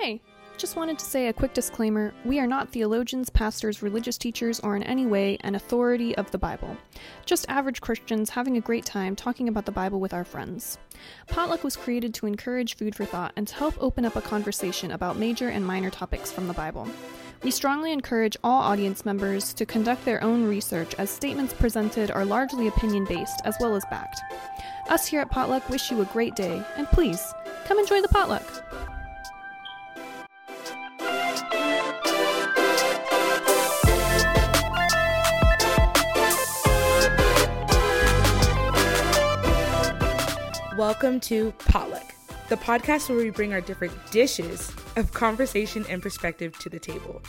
Hey, just wanted to say a quick disclaimer. We are not theologians, pastors, religious teachers, or in any way an authority of the Bible. Just average Christians having a great time talking about the Bible with our friends. Potluck was created to encourage food for thought and to help open up a conversation about major and minor topics from the Bible. We strongly encourage all audience members to conduct their own research as statements presented are largely opinion based as well as backed. Us here at Potluck wish you a great day, and please, come enjoy the potluck! Welcome to Potluck, the podcast where we bring our different dishes of conversation and perspective to the table.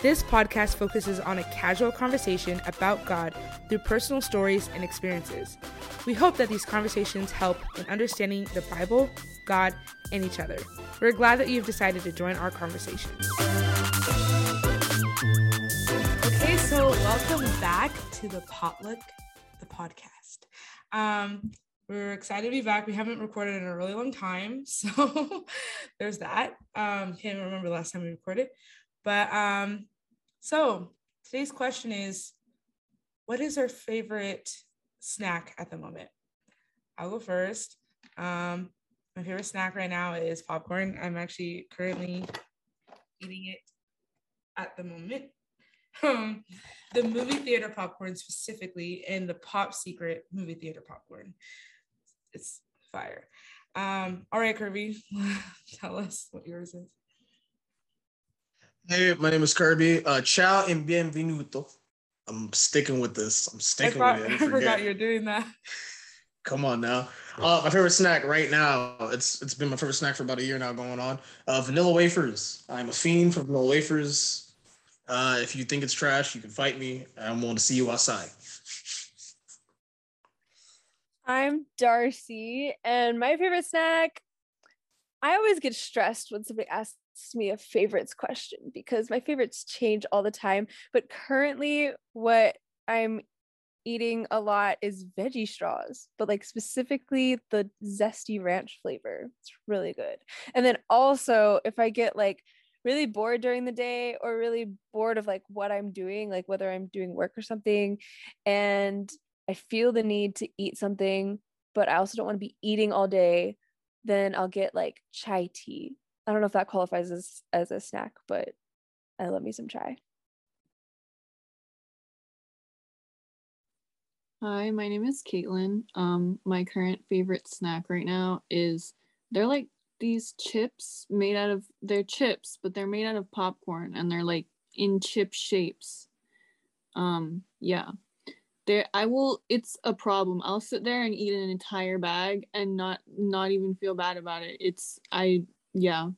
This podcast focuses on a casual conversation about God through personal stories and experiences. We hope that these conversations help in understanding the Bible, God, and each other. We're glad that you've decided to join our conversation. Okay, so welcome back to the Potluck, the podcast. Um, we're excited to be back. We haven't recorded in a really long time, so there's that. Um, can't remember the last time we recorded, but um, so today's question is, what is our favorite snack at the moment? I'll go first. Um, my favorite snack right now is popcorn. I'm actually currently eating it at the moment. Um, the movie theater popcorn specifically, and the Pop Secret movie theater popcorn it's fire. Um, all right, Kirby, tell us what yours is. Hey, my name is Kirby. Uh, ciao and bienvenuto. I'm sticking with this. I'm sticking I, thought, with it. I forgot you're doing that. Come on now. Uh, my favorite snack right now. It's it's been my favorite snack for about a year now going on. Uh, vanilla wafers. I'm a fiend for vanilla wafers. Uh, if you think it's trash, you can fight me. I'm willing to see you outside. I'm Darcy, and my favorite snack. I always get stressed when somebody asks me a favorites question because my favorites change all the time. But currently, what I'm eating a lot is veggie straws, but like specifically the zesty ranch flavor. It's really good. And then also, if I get like really bored during the day or really bored of like what I'm doing, like whether I'm doing work or something, and I feel the need to eat something, but I also don't want to be eating all day, then I'll get like chai tea. I don't know if that qualifies as, as a snack, but I love me some chai. Hi, my name is Caitlin. Um, my current favorite snack right now is they're like these chips made out of they're chips, but they're made out of popcorn and they're like in chip shapes. Um, yeah there i will it's a problem. I'll sit there and eat an entire bag and not not even feel bad about it. It's i yeah.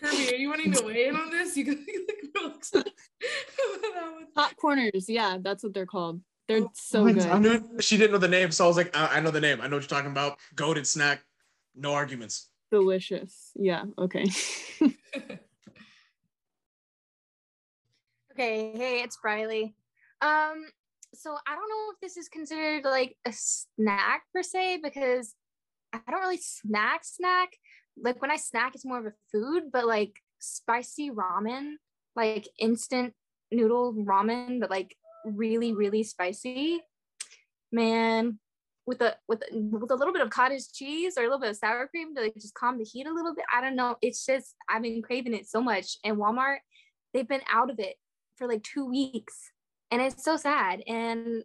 Kirby are you wanting to weigh in on this? You can popcorners yeah that's what they're called. They're oh, so good. I knew she didn't know the name so i was like I, I know the name. I know what you're talking about. Goaded snack no arguments. Delicious. Yeah okay. okay hey it's briley. Um so I don't know if this is considered like a snack per se because I don't really snack snack. Like when I snack, it's more of a food, but like spicy ramen, like instant noodle ramen, but like really, really spicy. Man, with a with with a little bit of cottage cheese or a little bit of sour cream to like just calm the heat a little bit. I don't know. It's just I've been craving it so much. And Walmart, they've been out of it for like two weeks and it's so sad and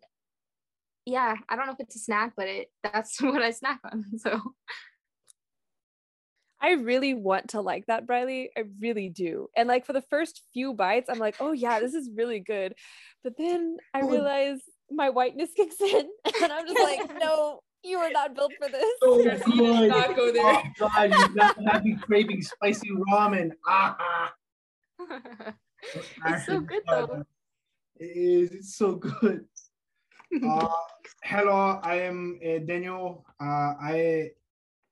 yeah i don't know if it's a snack but it that's what i snack on so I really want to like that, Briley. I really do. And like for the first few bites, I'm like, oh yeah, this is really good. But then I realize my whiteness kicks in, and I'm just like, no, you are not built for this. Oh, you did not go there. Oh God, you not have me craving spicy ramen. Ah. it's so good though. It is. It's so good. Uh, hello, I am uh, Daniel. Uh, I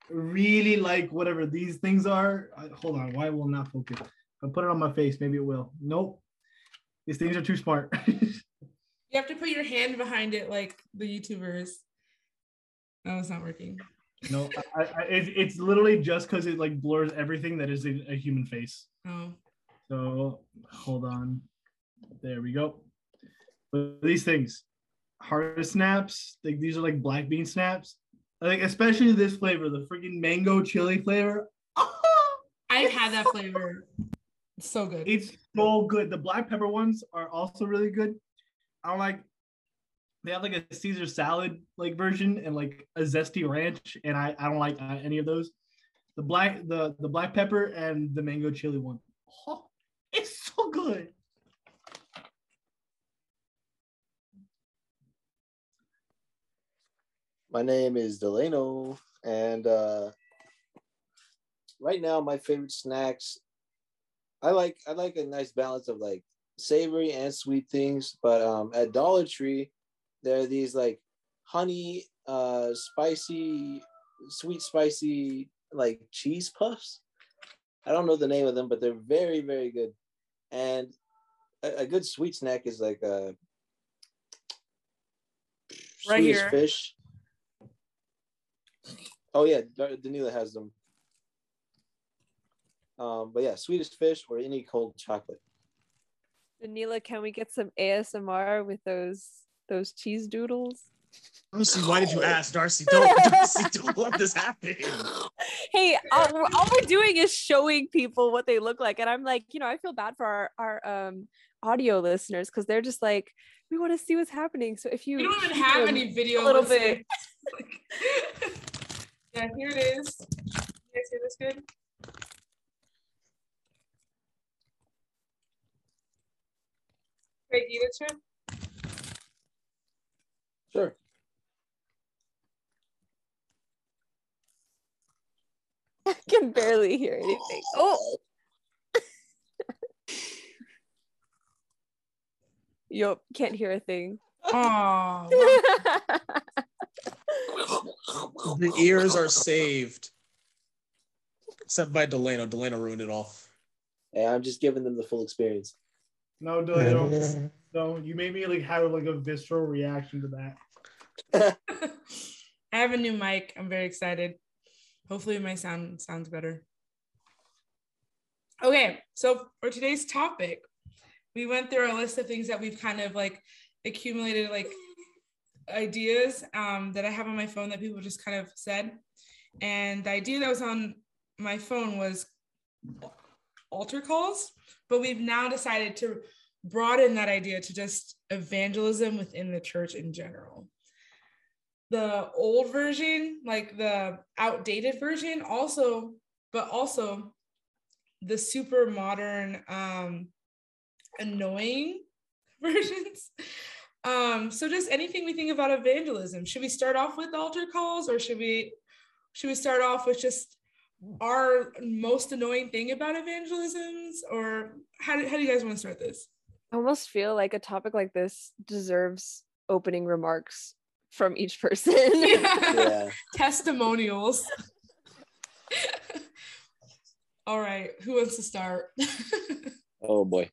really like whatever these things are. Uh, hold on, why will not focus? If I put it on my face, maybe it will. Nope. These things are too smart. you have to put your hand behind it like the YouTubers. No, it's not working. No, I, I, it's, it's literally just because it like blurs everything that is a, a human face. Oh. So hold on. There we go. But these things, hard snaps, like these are like black bean snaps. Like especially this flavor, the freaking mango chili flavor. I've had that flavor. It's so good. It's so good. The black pepper ones are also really good. I don't like they have like a Caesar salad like version and like a zesty ranch, and I, I don't like uh, any of those. The black the the black pepper and the mango chili one. Oh, it's so good. My name is Delano, and uh, right now my favorite snacks. I like I like a nice balance of like savory and sweet things, but um, at Dollar Tree, there are these like honey, uh, spicy, sweet spicy like cheese puffs. I don't know the name of them, but they're very very good. And a, a good sweet snack is like a Right Swedish here. fish. Oh yeah, Dar- Danila has them. Um, but yeah, Swedish fish or any cold chocolate. Danila, can we get some ASMR with those those cheese doodles? Darcy, why did you ask, Darcy? Don't, Darcy, don't let this happen. hey, all, we're- all we're doing is showing people what they look like, and I'm like, you know, I feel bad for our our um audio listeners because they're just like, we want to see what's happening. So if you we don't even have them any video. a little listeners. bit, yeah, here it is. You guys hear this good? Craig, eat it, Chip? Sure. I can barely hear anything. Oh. Yup, can't hear a thing. Oh, The ears are saved. Except by Delano. Delano ruined it all. Hey, I'm just giving them the full experience. No, no, no. You made me like have like a visceral reaction to that. I have a new mic. I'm very excited. Hopefully, my sound sounds better. Okay, so for today's topic, we went through a list of things that we've kind of like accumulated, like ideas um, that I have on my phone that people just kind of said. And the idea that was on my phone was altar calls, but we've now decided to broaden that idea to just evangelism within the church in general the old version, like the outdated version, also, but also the super modern, um, annoying versions. Um, so just anything we think about evangelism. Should we start off with altar calls or should we should we start off with just our most annoying thing about evangelisms or how do, how do you guys want to start this? I almost feel like a topic like this deserves opening remarks from each person. Yeah. testimonials. All right, who wants to start? Oh boy.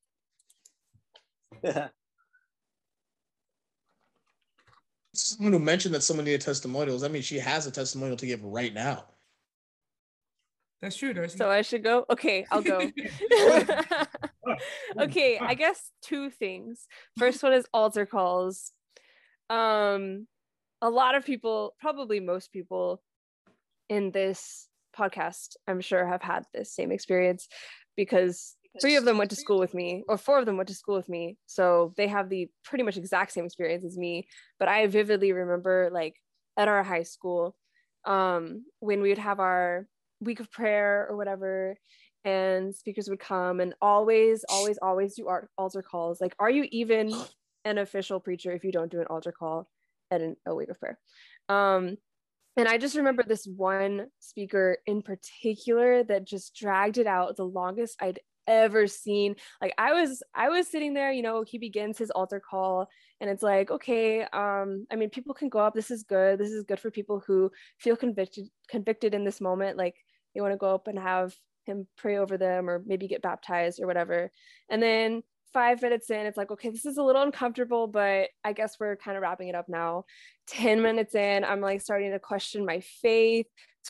Someone who mentioned that someone needed testimonials. That means she has a testimonial to give right now. That's true, Darcy. so I should go. Okay, I'll go. okay, I guess two things. First one is altar calls. Um, a lot of people, probably most people in this podcast, I'm sure, have had this same experience because three of them went to school with me, or four of them went to school with me. So they have the pretty much exact same experience as me. But I vividly remember, like, at our high school, um, when we would have our week of prayer or whatever, and speakers would come and always, always, always do art- altar calls. Like, are you even an official preacher if you don't do an altar call at an, a week of prayer? Um, and I just remember this one speaker in particular that just dragged it out the longest I'd ever seen. Like I was, I was sitting there, you know, he begins his altar call and it's like, okay, um, I mean, people can go up. This is good. This is good for people who feel convicted, convicted in this moment. Like they want to go up and have him pray over them or maybe get baptized or whatever. And then five minutes in, it's like, okay, this is a little uncomfortable, but I guess we're kind of wrapping it up now. 10 minutes in, I'm like starting to question my faith.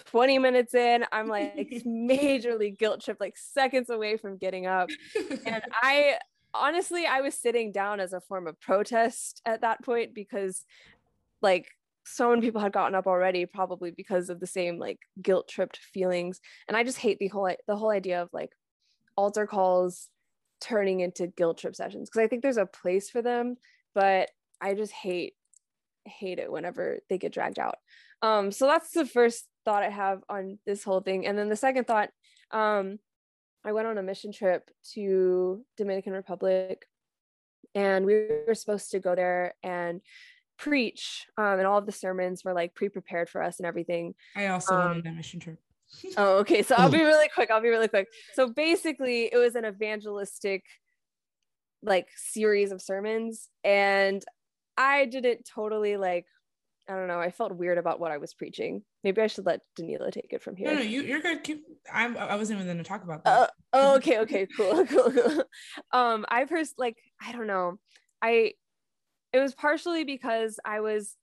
20 minutes in, I'm like majorly guilt tripped, like seconds away from getting up. And I honestly, I was sitting down as a form of protest at that point because, like, so many people had gotten up already, probably because of the same like guilt tripped feelings. And I just hate the whole the whole idea of like altar calls turning into guilt trip sessions because I think there's a place for them, but I just hate hate it whenever they get dragged out. Um, so that's the first thought I have on this whole thing. And then the second thought, um, I went on a mission trip to Dominican Republic and we were supposed to go there and preach um, and all of the sermons were like pre-prepared for us and everything I also went Um, on a mission trip. Oh okay so i'll be really quick i'll be really quick so basically it was an evangelistic like series of sermons and i didn't totally like i don't know i felt weird about what i was preaching maybe i should let danila take it from here No, no, you, you're good. Keep, I'm, I wasn't even going to talk about that. Uh, oh, okay, okay, cool, cool, cool. Um, I first like I don't know. I it was partially because I was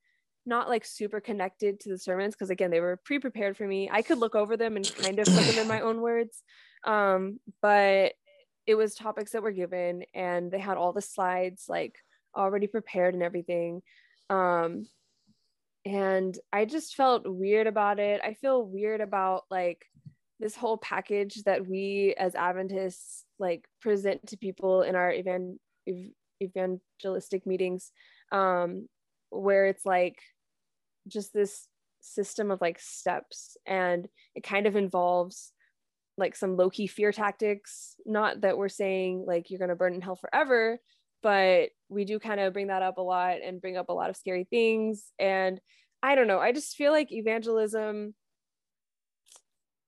not like super connected to the sermons because again they were pre-prepared for me. I could look over them and kind of put them in my own words. Um, but it was topics that were given and they had all the slides like already prepared and everything. Um, and I just felt weird about it. I feel weird about like this whole package that we as Adventists like present to people in our evan- ev- evangelistic meetings, um, where it's like just this system of like steps, and it kind of involves like some low key fear tactics. Not that we're saying like you're gonna burn in hell forever, but we do kind of bring that up a lot and bring up a lot of scary things. And I don't know, I just feel like evangelism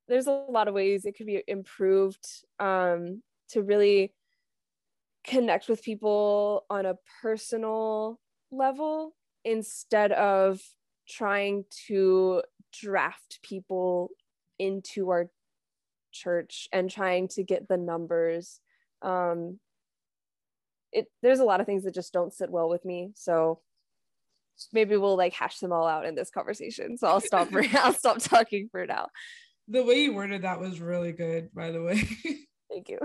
there's a lot of ways it could be improved um, to really connect with people on a personal level instead of trying to draft people into our church and trying to get the numbers um it there's a lot of things that just don't sit well with me so maybe we'll like hash them all out in this conversation so i'll stop for i'll stop talking for now The way you worded that was really good, by the way. thank you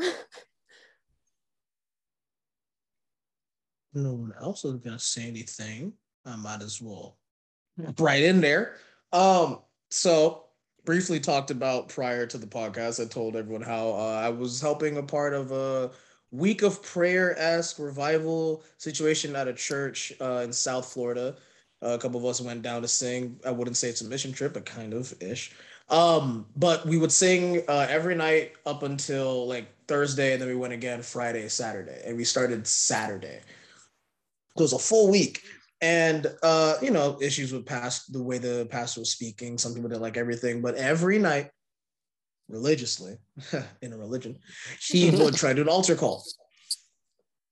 No one else is gonna say anything. I might as well right in there. Um, so briefly talked about prior to the podcast. I told everyone how uh, I was helping a part of a week of prayer esque revival situation at a church uh, in South Florida. Uh, a couple of us went down to sing. I wouldn't say it's a mission trip, but kind of ish. Um, but we would sing uh, every night up until like Thursday, and then we went again Friday, Saturday, and we started Saturday. It was a full week. And uh, you know, issues with past the way the pastor was speaking. Some people didn't like everything, but every night, religiously, in a religion, she would try to do an altar call.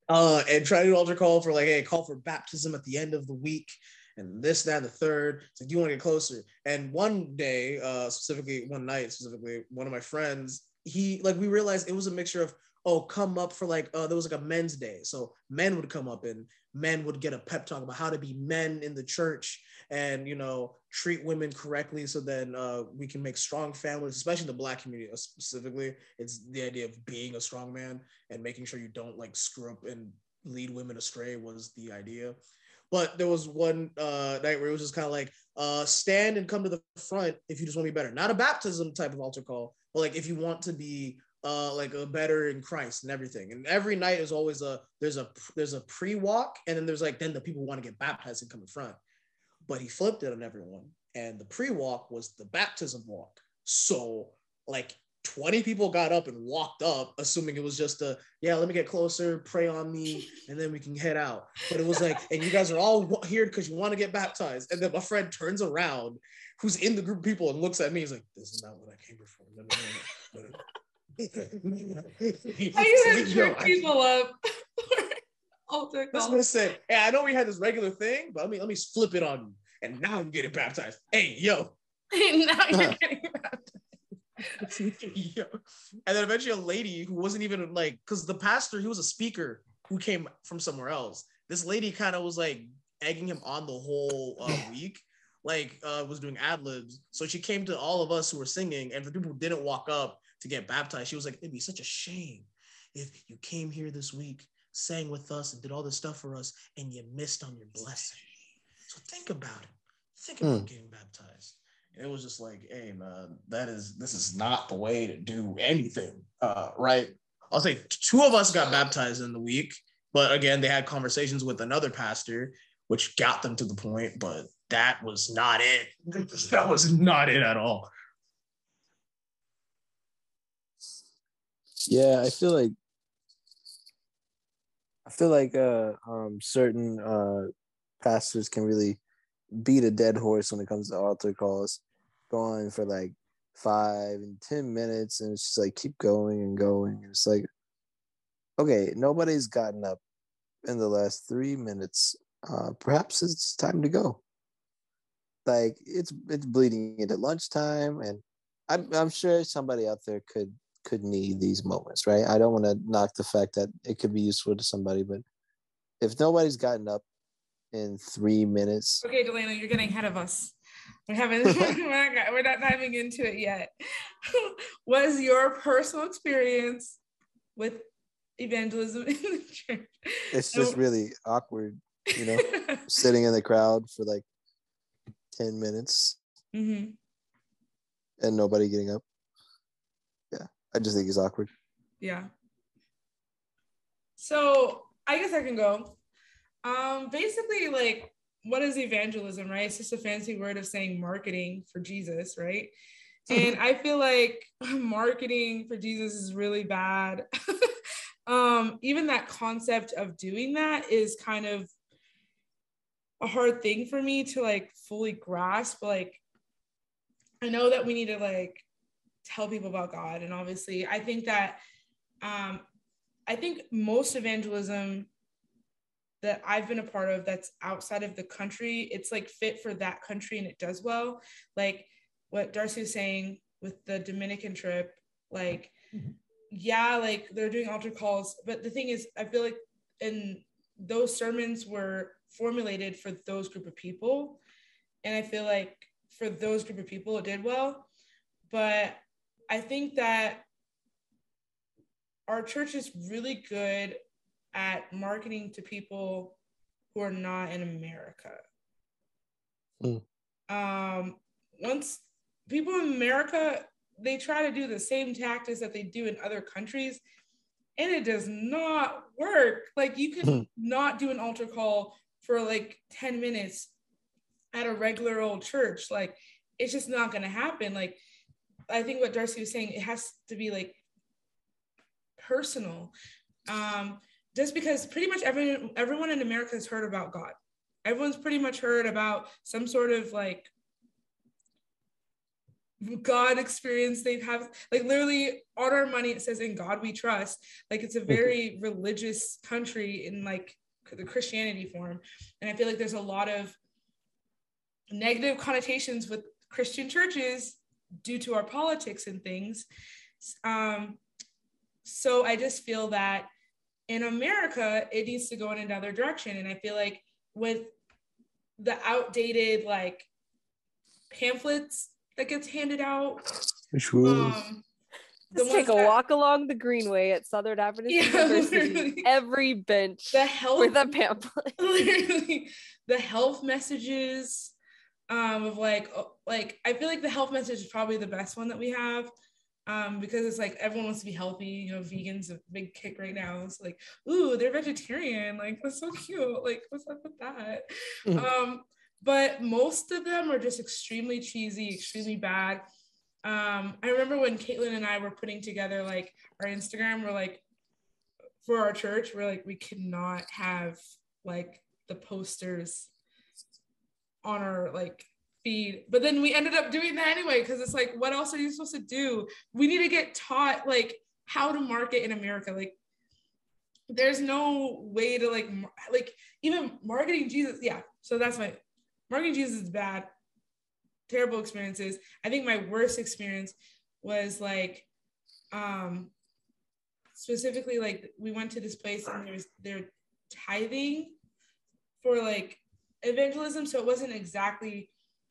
Uh, and try to do an altar call for like, hey, call for baptism at the end of the week, and this, that, and the third. So do you want to get closer? And one day, uh, specifically one night, specifically, one of my friends, he like we realized it was a mixture of oh, come up for like uh, there was like a men's day, so men would come up and men would get a pep talk about how to be men in the church and you know treat women correctly so then uh, we can make strong families especially the black community uh, specifically. It's the idea of being a strong man and making sure you don't like screw up and lead women astray was the idea. But there was one uh, night where it was just kind of like uh, stand and come to the front if you just want to be better. Not a baptism type of altar call but like if you want to be uh like a better in Christ and everything. And every night is always a there's a there's a pre-walk and then there's like then the people want to get baptized and come in front. But he flipped it on everyone. And the pre-walk was the baptism walk. So like 20 people got up and walked up, assuming it was just a yeah, let me get closer, pray on me, and then we can head out. But it was like, and you guys are all here because you want to get baptized. And then my friend turns around, who's in the group of people, and looks at me. He's like, "This is not what I came here for." No, no, no, no. Gonna Yo, trick people up? This call. man said, "Hey, I know we had this regular thing, but let me let me flip it on you, and now I'm getting baptized." Hey, yo, now you're getting yo. and then eventually a lady who wasn't even like, because the pastor he was a speaker who came from somewhere else. This lady kind of was like egging him on the whole uh, week, like uh, was doing ad libs. So she came to all of us who were singing, and for people who didn't walk up to get baptized, she was like, "It'd be such a shame if you came here this week, sang with us, and did all this stuff for us, and you missed on your blessing." So think about it. Think about Hmm. getting baptized. And it was just like, hey man, that is this is not the way to do anything. Uh, right. I'll say two of us got baptized in the week, but again, they had conversations with another pastor, which got them to the point, but that was not it. That was not it at all. Yeah, I feel like I feel like uh um certain uh pastors can really beat a dead horse when it comes to altar calls, going for like five and ten minutes, and it's just like keep going and going. And it's like, okay, nobody's gotten up in the last three minutes. Uh, perhaps it's time to go. Like it's it's bleeding into lunchtime, and I'm I'm sure somebody out there could could need these moments, right? I don't want to knock the fact that it could be useful to somebody, but if nobody's gotten up in three minutes, Okay, Delano, you're getting ahead of us. We haven't. we're, not, diving into it yet. Was your personal experience with evangelism in the church? it's just really awkward, you know, sitting in the crowd for like 10 minutes hmm and nobody getting up. I just think it's awkward. Yeah. So I guess I can go. Um, basically, like, what is evangelism, right? It's just a fancy word of saying marketing for Jesus, right? And I feel like marketing for Jesus is really bad. um, even that concept of doing that is kind of a hard thing for me to like fully grasp. Like, I know that we need to like tell people about God, and obviously, I think that um, I think most evangelism that I've been a part of that's outside of the country, it's like fit for that country and it does well. Like what Darcy was saying with the Dominican trip, like, yeah, like they're doing altar calls. But the thing is, I feel like in those sermons were formulated for those group of people. And I feel like for those group of people, it did well. But I think that our church is really good at marketing to people who are not in America. Mm. Um, once people in America, they try to do the same tactics that they do in other countries, and it does not work. Like you can Hmm. not do an altar call for like 10 minutes at a regular old church. Like it's just not gonna happen. Like I think what Darcy was saying, it has to be like personal. Um, just because pretty much everyone everyone in America has heard about God. Everyone's pretty much heard about some sort of like God experience they've have like literally on our money it says in God we trust. Like it's a very religious country in like the Christianity form. And I feel like there's a lot of negative connotations with Christian churches due to our politics and things. Um, so I just feel that in America, it needs to go in another direction. And I feel like with the outdated like pamphlets that gets handed out, um, the Just take ones a that- walk along the greenway at Southern Adventist Yeah, University. Every bench the health with a pamphlet. literally the health messages um of like like I feel like the health message is probably the best one that we have um because it's like everyone wants to be healthy you know vegans a big kick right now. It's like ooh they're vegetarian like that's so cute like what's up with that? Mhm. um but most of them are just extremely cheesy extremely bad. Um I remember when Caitlin and I were putting together like our Instagram we're like for our church we're like we cannot have like the posters on our like feed but then we ended up doing that anyway because it's like what else are you supposed to do? We need to get taught like how to market in america like there's no way to like like even marketing jesus yeah so that's my marketing jesus is bad terrible experiences. I think my worst experience was like um specifically like we went to this place and there was they're tithing for like evangelism so it wasn't exactly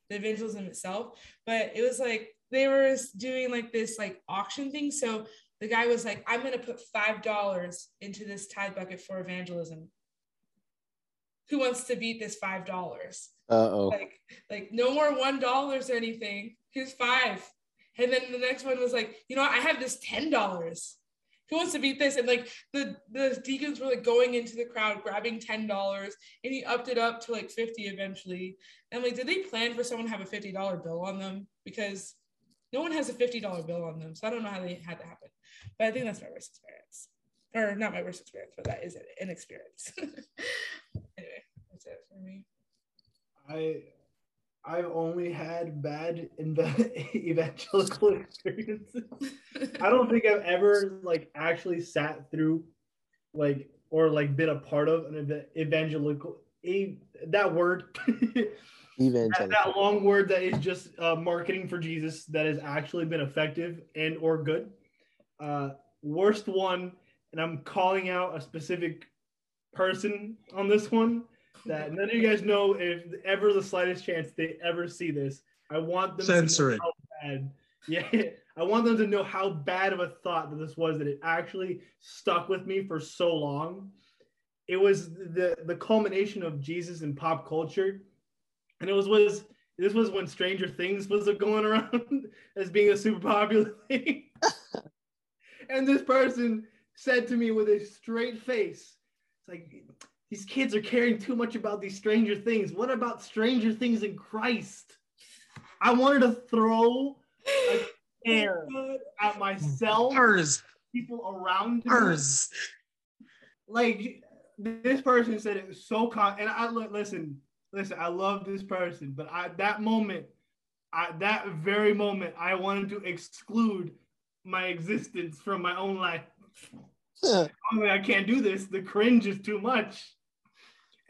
the evangelism itself. But it was like they were doing like this like auction thing. So the guy was like, I'm gonna put five dollars into this tithe bucket for evangelism. Who wants to beat this five dollars? Uh oh. Like, like no more one dollars or anything. Here's five. And then the next one was like, you know? I have this ten dollars. Who wants to beat this? And like the the deacons were like going into the crowd, grabbing ten dollars, and he upped it up to like fifty eventually. And I'm like, did they plan for someone to have a fifty dollar bill on them? Because no one has a fifty dollar bill on them, so I don't know how they had to happen. But I think that's my worst experience, or not my worst experience, but that is an experience. anyway, that's it for me. I I've only had bad inve- evangelical experiences. I don't think I've ever like actually sat through like or like been a part of an ev- evangelical a that word that, that long word that is just uh, marketing for Jesus that has actually been effective and or good. Uh, worst one, and I'm calling out a specific person on this one that none of you guys know if ever the slightest chance they ever see this. I want them Censor to it. know how bad. Yeah, I want them to know how bad of a thought that this was that it actually stuck with me for so long. It was the the culmination of Jesus in pop culture, and it was was this was when Stranger Things was going around as being a super popular thing. and this person said to me with a straight face, "It's like these kids are caring too much about these Stranger Things. What about Stranger Things in Christ?" I wanted to throw a chair at myself, Hers, people around me. hers. Like this person said it was so con and I look listen, listen, I love this person, but I that moment, I that very moment, I wanted to exclude my existence from my own life. I'm like, I can't do this. The cringe is too much.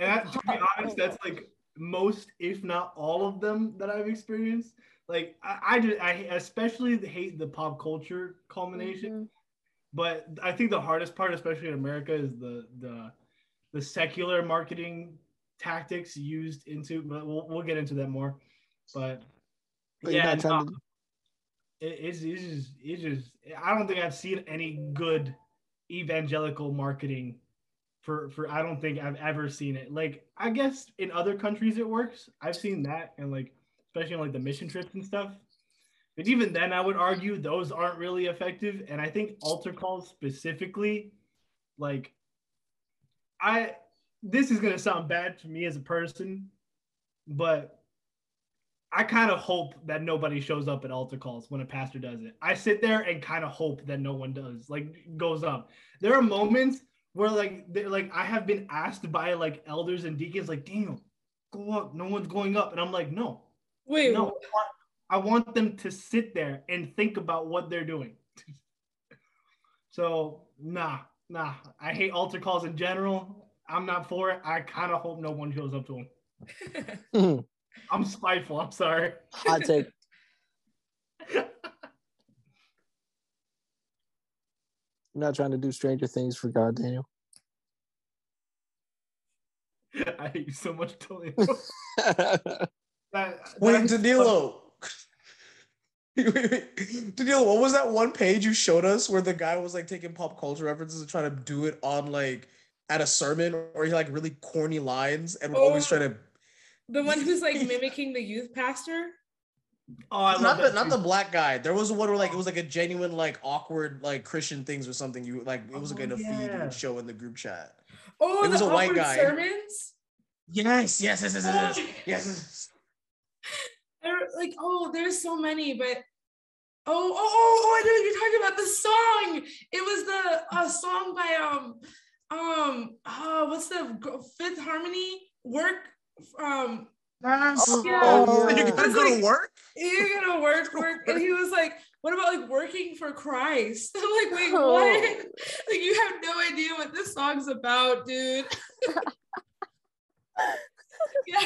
And that, to be honest, that's like most, if not all of them that I've experienced. Like I, I just I especially hate the pop culture culmination. Mm-hmm. But I think the hardest part, especially in America, is the the the secular marketing tactics used into. But we'll, we'll get into that more. But But yeah, not trying to- it, it's, it's just it's just I don't think I've seen any good evangelical marketing for for I don't think I've ever seen it. Like I guess in other countries it works. I've seen that and like especially on like the mission trips and stuff. But even then I would argue those aren't really effective. And I think altar calls specifically, like I this is gonna sound bad to me as a person, but I kind of hope that nobody shows up at altar calls when a pastor does it. I sit there and kind of hope that no one does, like goes up. There are moments where like they're like I have been asked by like elders and deacons, like, Daniel, go up. No one's going up. And I'm like, no, Wait, no. I want, I want them to sit there and think about what they're doing. so nah, nah. I hate altar calls in general. I'm not for it. I kind of hope no one shows up to them. I'm spiteful. I'm sorry. Hot take. You're not trying to do stranger things for God, Daniel. I hate you so much, Toledo. That, Wait, that- Danilo. Wait, wait, wait. Danilo, what was that one page you showed us where the guy was like taking pop culture references and trying to do it on like at a sermon or he like really corny lines and would always Oh. try to the one who's like mimicking the youth pastor. Oh, I love not the that not too. the black guy. There was one where like it was like a genuine like awkward like Christian things or something. You like it was like Oh, in a feed you would show in the group chat. Oh, It was the a white guy. sermons. Yes, yes, yes, yes, yes, yes, yes. There, like, oh, there's so many, but oh, oh, oh, oh, I know what you're talking about. The song. It was the uh, song by um um uh what's the Fifth Harmony work um Yes. Oh, yeah. oh, yeah. you gotta go like, to work. you're gonna work work and he was like what about like working for christ i'm like wait Oh. what like you have no idea what this song's about dude yeah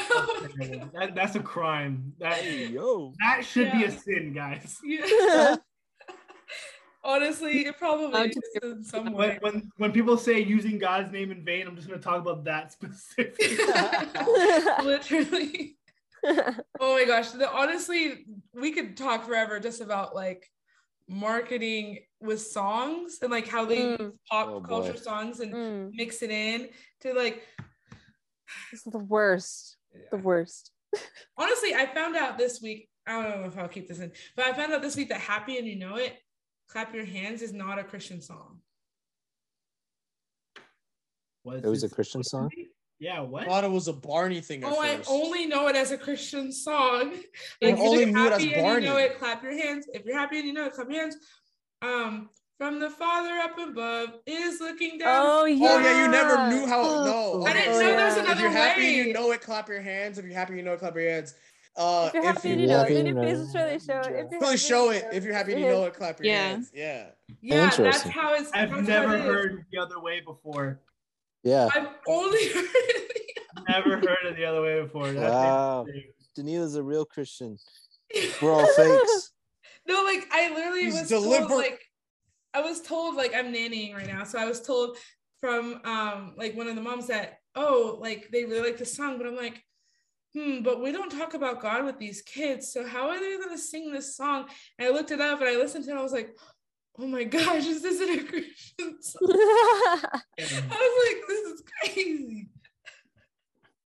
That, that's a crime. That Yo. that should be a sin, guys. yeah honestly it probably is in some When, way when when people say using God's name in vain, I'm just gonna talk about that specifically. literally Oh my gosh. The, honestly, we could talk forever just about like marketing with songs and like how they Mm. use pop Oh, boy. culture songs and Mm, mix it in to like this is the worst. The worst. honestly, I found out this week. I don't know if I'll keep this in, but I found out this week that Happy and You Know It, Clap Your Hands is not a Christian song. What's It was a this- Christian song. Yeah, I what? thought it was a Barney thing at Oh, I only know it as a Christian song. I Like, only if you're knew it as happy and you know it, clap your hands. If you're happy and you know it, clap your hands. Um, from the Father up above is looking down. Oh yeah. Oh yeah, you never knew how. No, I didn't Oh, know there was yeah. another If you're happy, way. you know it. Clap your hands. If you're happy, you know it. Clap your hands. Uh, If you're happy, if you you know, happy, it. then you know face is really show it. If you're really show it. If you're happy, your you know hands- it. Clap your Yeah. hands. Yeah. yeah, that's how it's. I've never it is. heard the other way before. Yeah. I've only heard it. Never heard it the other way before. That's Wow. interesting. Danila's a real Christian. We're all fakes. No, like I literally He's was told like I was told like I'm nannying right now. So I was told from um like one of the moms that, oh, like they really like the song, but I'm like, hmm, but we don't talk about God with these kids. So how are they gonna sing this song? And I looked it up and I listened to it, and I was like, oh my gosh, this isn't a Christian song. I was like, this is crazy.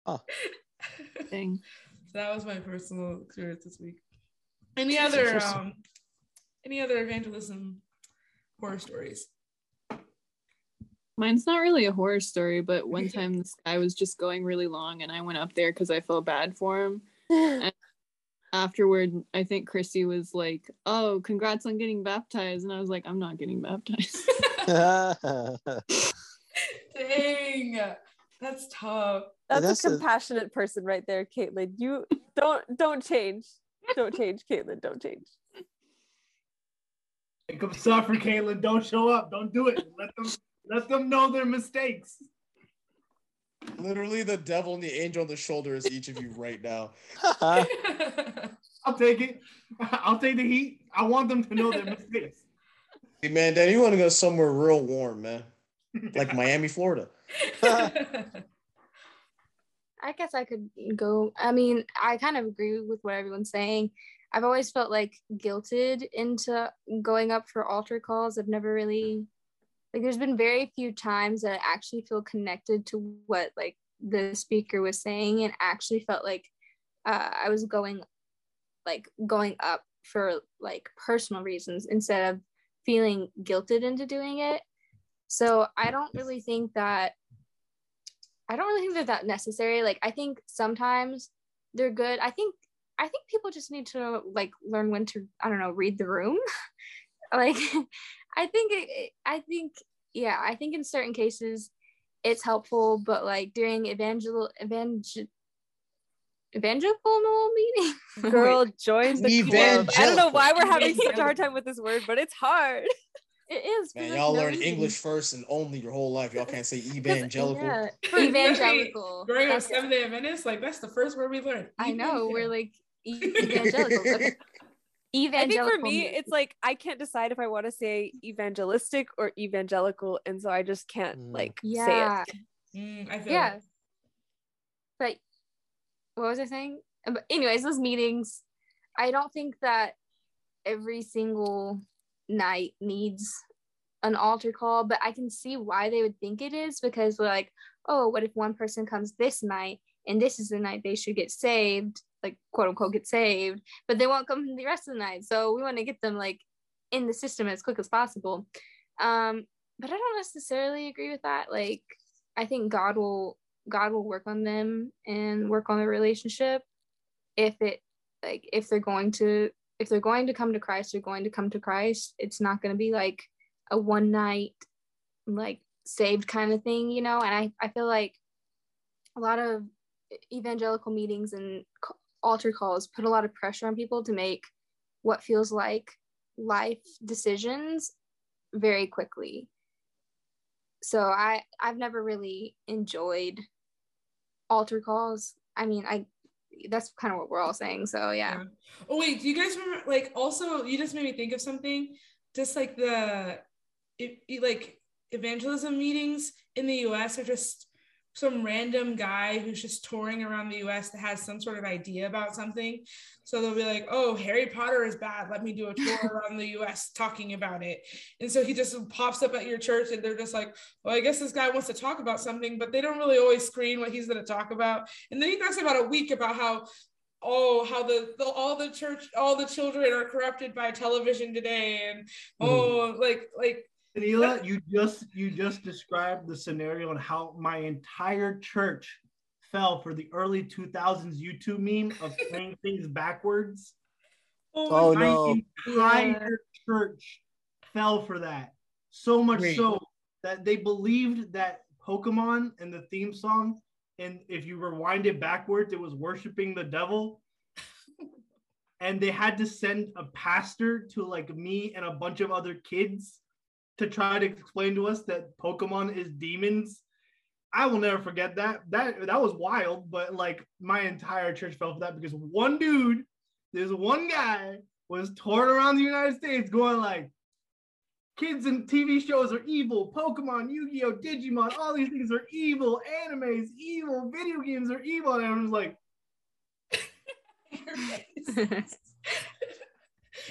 Oh. Dang. So that was my personal experience this week. Any other um any other evangelism horror stories? Mine's not really a horror story, but one time this guy was just going really long and I went up there because I felt bad for him. Afterward, I think Christy was like, Oh, congrats on getting baptized. And I was like, I'm not getting baptized. Dang, that's tough. That's, That's a a- compassionate person right there, Caitlin. You don't don't change. Don't change, Caitlin. Don't change. Make them suffer, Caitlin. Don't show up. Don't do it. Let them let them know their mistakes. Literally, the devil and the angel on the shoulder is each of you right now. I'll take it. I'll take the heat. I want them to know their mistakes. Hey, man, Dan, you want to go somewhere real warm, man, like Miami, Florida. I guess I could go. I mean, I kind of agree with what everyone's saying. I've always felt like guilted into going up for altar calls. I've never really like there's been very few times that I actually feel connected to what like the speaker was saying and actually felt like uh, I was going like going up for like personal reasons instead of feeling guilted into doing it. So I don't really think that I don't really think they're that necessary. Like I think sometimes they're good. I think I think people just need to like learn when to I don't know read the room. like I think it, it- I think yeah I think in certain cases it's helpful, but like during evangel evangel evangelical meeting. Girl, join the club. I don't know why we're having such a hard time with this word, but it's hard. It is. for, Man, y'all no learn reason. English first and only your whole life. Y'all can't say evangelical. Yeah, evangelical. Growing up Seventh Day Adventist, like that's the first word we learned. I know we're Evangel- like e- evangelical. I think for me, it's like I can't decide if I want to say evangelistic or evangelical, and so I just can't Mm. like yeah, say it. Mm, I feel yeah. that. But what was I saying? But anyways, those meetings, I don't think that every single night needs an altar call, but I can see why they would think it is because we're like, oh, what if one person comes this night and this is the night they should get saved, like quote unquote get saved, but they won't come the rest of the night. So we want to get them like in the system as quick as possible. Um, but I don't necessarily agree with that. Like, I think God will God will work on them and work on the relationship if it like if they're going to if they're going to come to Christ, they're going to come to Christ. It's not going to be like a one night like saved kind of thing, you know. And I I feel like a lot of evangelical meetings and altar calls put a lot of pressure on people to make what feels like life decisions very quickly. So I I've never really enjoyed altar calls. I mean, I that's kind of what we're all saying. So yeah. Oh wait, do you guys remember? Like, also, you just made me think of something. Just like the, it, it- like evangelism meetings in the U.S. are just some random guy who's just touring around the US that has some sort of idea about something. So they'll be like, oh, Harry Potter is bad. Let me do a tour around the US talking about it. And so he just pops up at your church and they're just like, well, I guess this guy wants to talk about something, but they don't really always screen what he's going to talk about. And then he talks about a week about how oh how the, the, all the church all the children are corrupted by television today and oh mm-hmm. like like Danila, you just you just described the scenario and how my entire church fell for the early 2000s YouTube meme of playing things backwards. Oh, no. my no. entire yeah. church fell for that. So much Great. so that they believed that Pokemon and the theme song, and if you rewind it backwards, it was worshiping the devil. and they had to send a pastor to like me and a bunch of other kids to try to explain to us that Pokemon is demons. I will never forget that. That that was wild, but like my entire church fell for that because one dude, there's one guy was touring around the United States going like, kids and TV shows are evil. Pokemon, Yu-Gi-Oh, Digimon, all these things are evil. Animes, evil. Video games are evil. And I was like,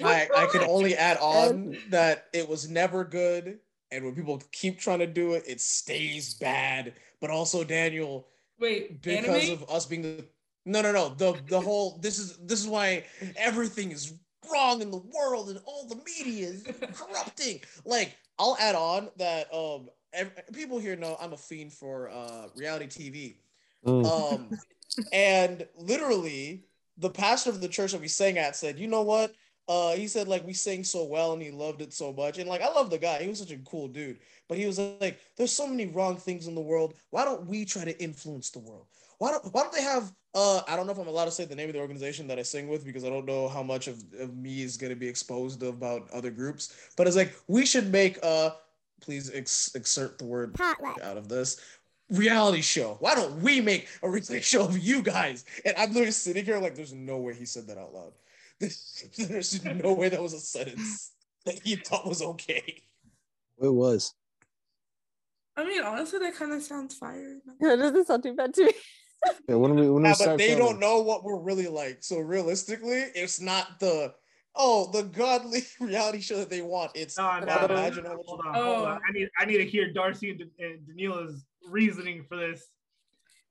I, I can only add on that it was never good. And when people keep trying to do it, it stays bad. But also, Daniel, wait, because anime? of us being the no, no, no, the the whole this is this is why everything is wrong in the world and all the media is corrupting. Like, I'll add on that um every, people here know I'm a fiend for uh reality TV. Mm. Um, and literally, the pastor of the church that we sang at said, "You know what? Uh he said like we sang so well and he loved it so much and like i love the guy he was such a cool dude but he was like there's so many wrong things in the world why don't we try to influence the world why don't why don't they have uh i don't know if i'm allowed to say the name of the organization that i sing with because i don't know how much of, of me is going to be exposed about other groups but it's like we should make uh please ex- exert the word Potluck. out of this reality show. Why don't we make a reality show of you guys? And I'm literally sitting here like, there's no way he said that out loud. There's no way that was a sentence that he thought was okay. It was. I mean, honestly, that kind of sounds fire. Yeah, doesn't sound too bad to me. yeah, when we, when yeah, but they don't know what we're really like. So realistically, it's not the oh the godly reality show that they want. It's no, no, no, imagine hold on, oh. hold on. I need I need to hear Darcy and, and Danila's reasoning for this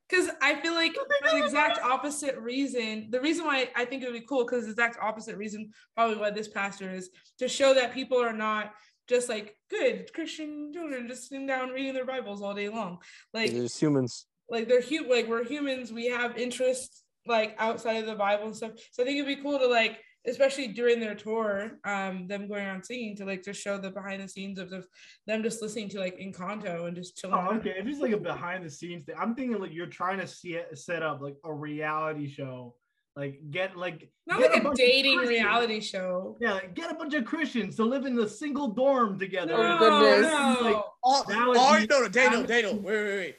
because I feel like the exact opposite reason, the reason why I think it would be cool, because the exact opposite reason, probably why this pastor is to show that people are not just like good Christian children just sitting down reading their Bibles all day long. Like there's humans. Like they're hu- like we're humans, we have interests like outside of the Bible and stuff. So I think it'd be cool to like especially during their tour, um, them going on singing to like just show the behind the scenes of the, them just listening to like Encanto and just chilling. Oh, okay. If it's like a behind the scenes thing, I'm thinking like you're trying to see it set up like a reality show. Like get like not get like a, a dating reality show. Yeah, like get a bunch of Christians to live in the single dorm together. No, oh goodness. No. Like, are, are, no, no, Daniel, Daniel, wait, wait, wait.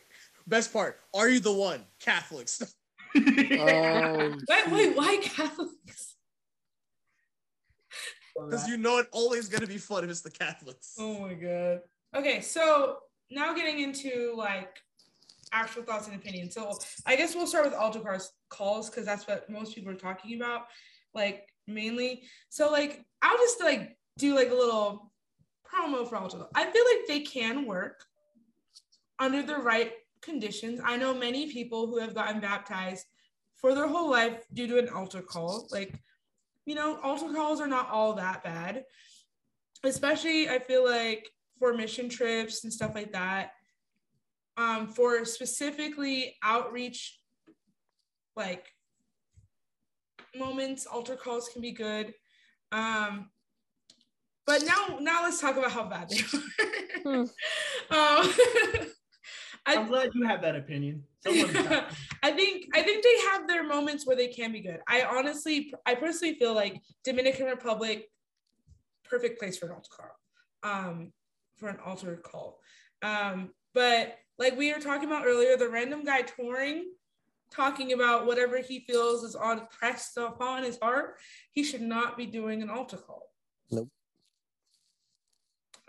Best part. Are you the one? Catholics. um, wait, wait, why Catholics? Because you know it's always gonna be fun if it's the Catholics. Oh my god. Okay, so now getting into like actual thoughts and opinions. So I guess we'll start with altar calls calls because that's what most people are talking about, like mainly. So like I'll just like do like a little promo for altar. I feel like they can work under the right conditions. I know many people who have gotten baptized for their whole life due to an altar call. Like you know, altar calls are not all that bad. Especially, I feel like for mission trips and stuff like that. Um, for specifically outreach, like moments, altar calls can be good. Um, but now, now let's talk about how bad they are. hmm. um, I, am glad you have that opinion. I think I think they have their moments where they can be good. I honestly, I personally feel like Dominican Republic, perfect place for an altar call, um, for an altar call. Um, but like we were talking about earlier, the random guy touring, talking about whatever he feels is on pressed upon his heart, he should not be doing an altar call. Nope.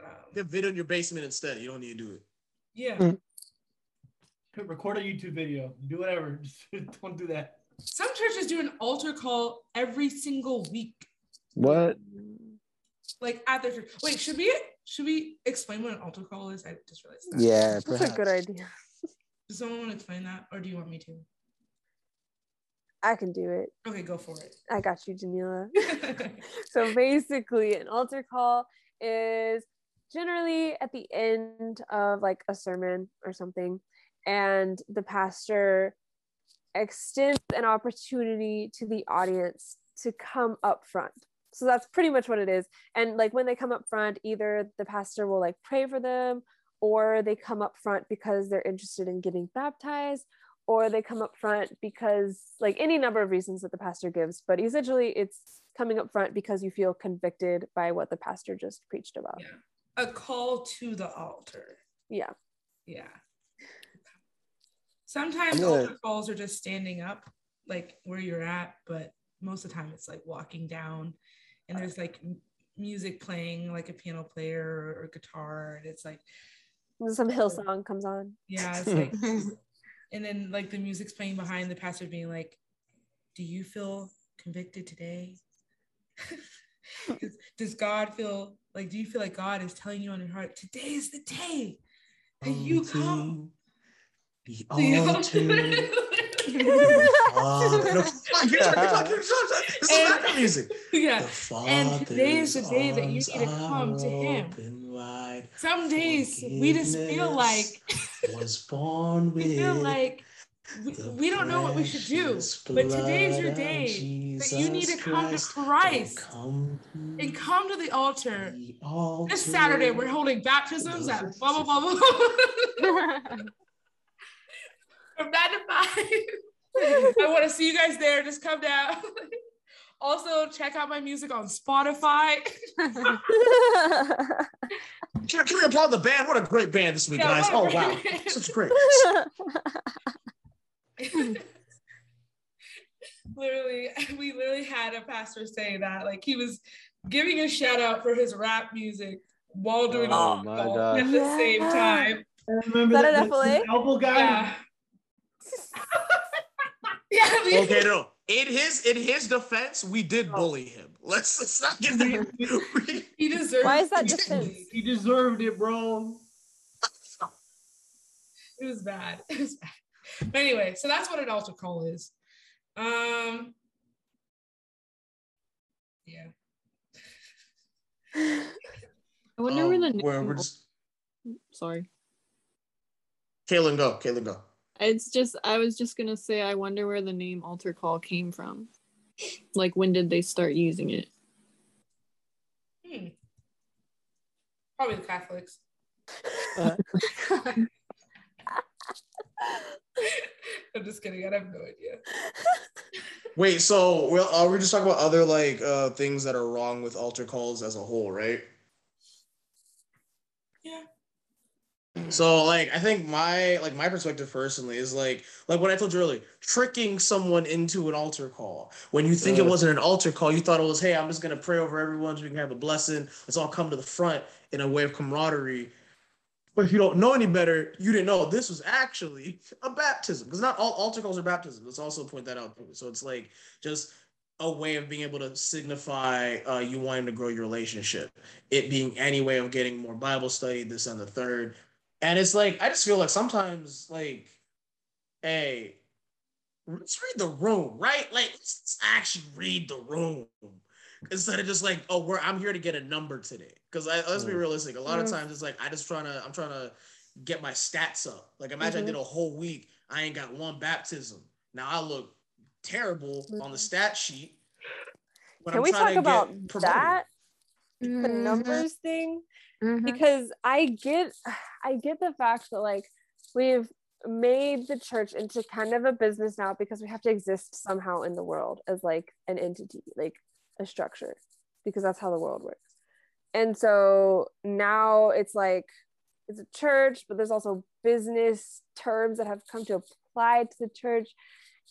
Um, Get vid in your basement instead. You don't need to do it. Yeah. Mm. Record a YouTube video. Do whatever. Just don't do that. Some churches do an altar call every single week, What? like at their church. Wait, should we should we explain what an altar call is? I just realized. That. Yeah, That's a good idea. Does someone want to explain that, or do you want me to? I can do it. Okay, go for it. I got you, Janila. so basically, an altar call is generally at the end of like a sermon or something, and the pastor extends an opportunity to the audience to come up front. So that's pretty much what it is. And like when they come up front, either the pastor will like pray for them, or they come up front because they're interested in getting baptized, or they come up front because like any number of reasons that the pastor gives but essentially it's coming up front because you feel convicted by what the pastor just preached about Yeah. a call to the altar. yeah Yeah. Sometimes I'm gonna- are just standing up, like where you're at, but most of the time it's like walking down, and there's like m- music playing, like a piano player or, or guitar, and it's like some Hillsong comes on yeah, it's like, and then like the music's playing behind the pastor being like, "Do you feel convicted today? does, does God feel like? Do you feel like God is telling you on your heart today is the day that you come?" The the altar. altar?" Father- No, come on, give it to me, come on, give it to me. This is And- music. yeah. And today is the day that you need to come to Him. wide. Some days we just feel like Was born with we feel like we, we don't know what we should do. But today's your blood of day that you need to come to Christ. Christ Come to and come to the altar. the altar. This Saturday we're holding baptisms at blah blah blah blah. From nine to five. I want to see you guys there. Just come down. Also, check out my music on Spotify. Can, can we applaud the band? What a great band this week, Yeah, guys. Oh wow. great band. Such great. literally, we literally had a pastor say that, like he was giving a shout out for his rap music while doing Oh my call at the same time. I remember Is that the, an the, elbow guy. Yeah. Yeah. we- Okay, no. In his in his defense, we did Oh. bully him. Let's let's not get that. He deserves. Why is that to be defense? He deserved it, bro. It was bad. It was bad. But anyway, so that's what an altar call is. Um. Yeah. I wonder where the Um, where name- we're just sorry. Kaylin, go. Kaylin, go. It's just I was just gonna say I wonder where the name altar call came from. Like when did they start using it? Hmm. Probably the Catholics. I'm just kidding. I have no idea. Wait, so well, uh, we're just talking about other like uh things that are wrong with altar calls as a whole, right? So like I think my like my perspective personally is like like what I told you earlier, tricking someone into an altar call. When you think it Uh. wasn't an altar call, you thought it was, hey, I'm just gonna pray over everyone so we can have a blessing. Let's all come to the front in a way of camaraderie. But if you don't know any better, you didn't know this was actually a baptism. Because not all altar calls are baptisms. Let's also point that out. too. So it's like just a way of being able to signify uh, you wanting to grow your relationship. It being any way of getting more Bible study, this and the third. And it's like, I just feel like sometimes, like, hey, let's read the room, right? Like, let's actually read the room instead of just like, oh, we're I'm here to get a number today. Because let's be Mm. realistic. A lot of times it's like I just trying to I'm trying to get my stats up. Like imagine Mhm. I did a whole week, I ain't got one baptism. Now I look terrible on the stat sheet. but Can I'm we talk to about get promoted. that? The Mhm. numbers thing? Mhm. because I get I get the fact that like we've made the church into kind of a business now because we have to exist somehow in the world as like an entity, like a structure, because that's how the world works. And so now it's like it's a church, but there's also business terms that have come to apply to the church.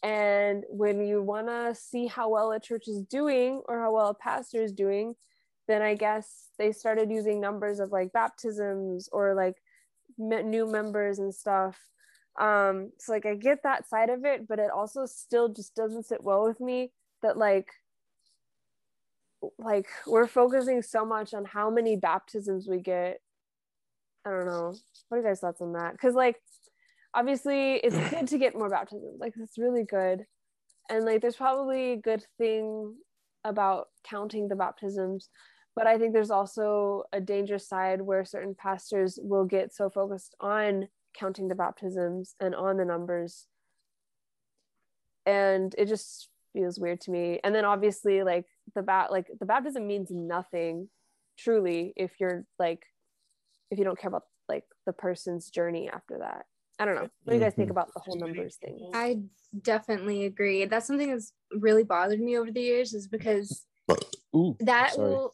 And when you want to see how well a church is doing or how well a pastor is doing, then I guess they started using numbers of like baptisms or like new members and stuff. Um, so like I get that side of it, but it also still just doesn't sit well with me that like like we're focusing so much on how many baptisms we get. I don't know. What are you guys' thoughts on that? Because like obviously it's good to get more baptisms. Like it's really good. And like there's probably a good thing about counting the baptisms, but I think there's also a dangerous side where certain pastors will get so focused on counting the baptisms and on the numbers. And it just feels weird to me. And then obviously like the bat like the baptism means nothing truly if you're like if you don't care about like the person's journey after that. I don't know. What do you guys think mm-hmm. about the whole numbers thing? I definitely agree. That's something that's really bothered me over the years is because Ooh, that sorry. will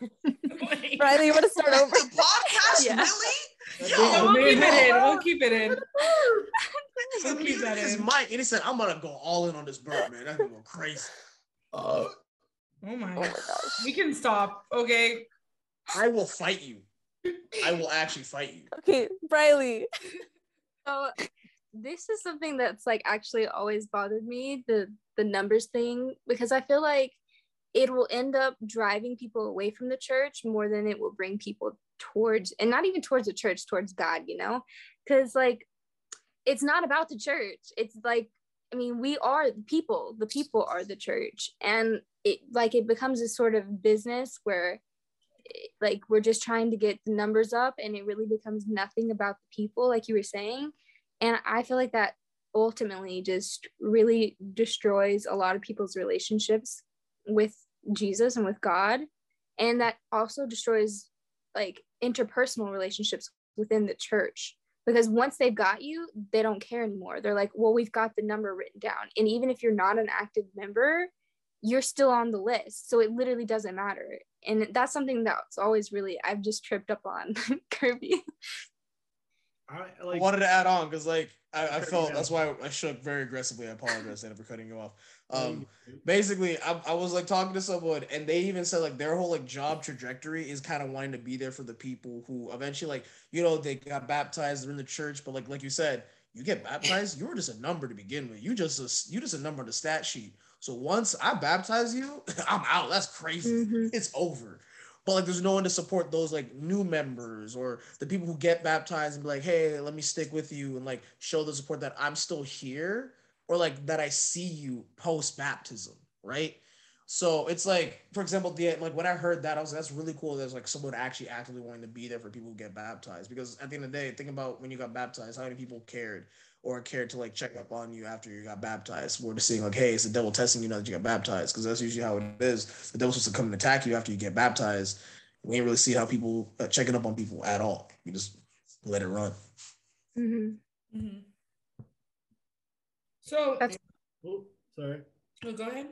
Riley, you want to start over? The podcast, Yeah. really? Yo, we'll keep it in. We'll keep it in. He keep that his in. mic and he said, "I'm gonna go all in on this bird, man. That's gonna go crazy." Uh, Oh my Oh my god. gosh. We can stop. Okay. I will fight you. I will actually fight you. Okay, Riley. So this is something that's like actually always bothered me, the the numbers thing, because I feel like it will end up driving people away from the church more than it will bring people towards and not even towards the church, towards God, you know? Cause like it's not about the church. It's like I mean, we are the people. The people are the church. And it like it becomes a sort of business where like we're just trying to get the numbers up and it really becomes nothing about the people like you were saying and i feel like that ultimately just really destroys a lot of people's relationships with jesus and with god. And that also destroys like interpersonal relationships within the church. Because once they've got you they don't care anymore. They're like well we've got the number written down. And even if you're not an active member you're still on the list. So it literally doesn't matter. And that's something that's always really i've just tripped up on kirby. I I wanted to add on because, like, I, I felt that's why I shook very aggressively. I apologize Santa, for cutting you off. Um, basically, I, I was like talking to someone, and they even said like their whole like job trajectory is kind of wanting to be there for the people who eventually, like, you know, they got baptized, they're in the church, but like, like you said, you get baptized, you were just a number to begin with. You just a, you just a number on the stat sheet. So once I baptize you, I'm out. That's crazy. Mhm. It's over. But like, there's no one to support those like new members or the people who get baptized and be like, hey, let me stick with you and like show the support that I'm still here or like that I see you post baptism, right? So it's like, for example, the like when I heard that, I was like, that's really cool. There's like someone actually actively wanting to be there for people who get baptized. Because at the end of the day, think about when you got baptized, how many people cared or cared to like check up on you after you got baptized. We're just seeing like, hey, it's the devil testing you now that you got baptized. Because that's usually how it is. The devil's supposed to come and attack you after you get baptized. We ain't really see how people uh, checking up on people at all. You just let it run. Mhm. Mhm. So, That's- Oh, sorry. no, go ahead.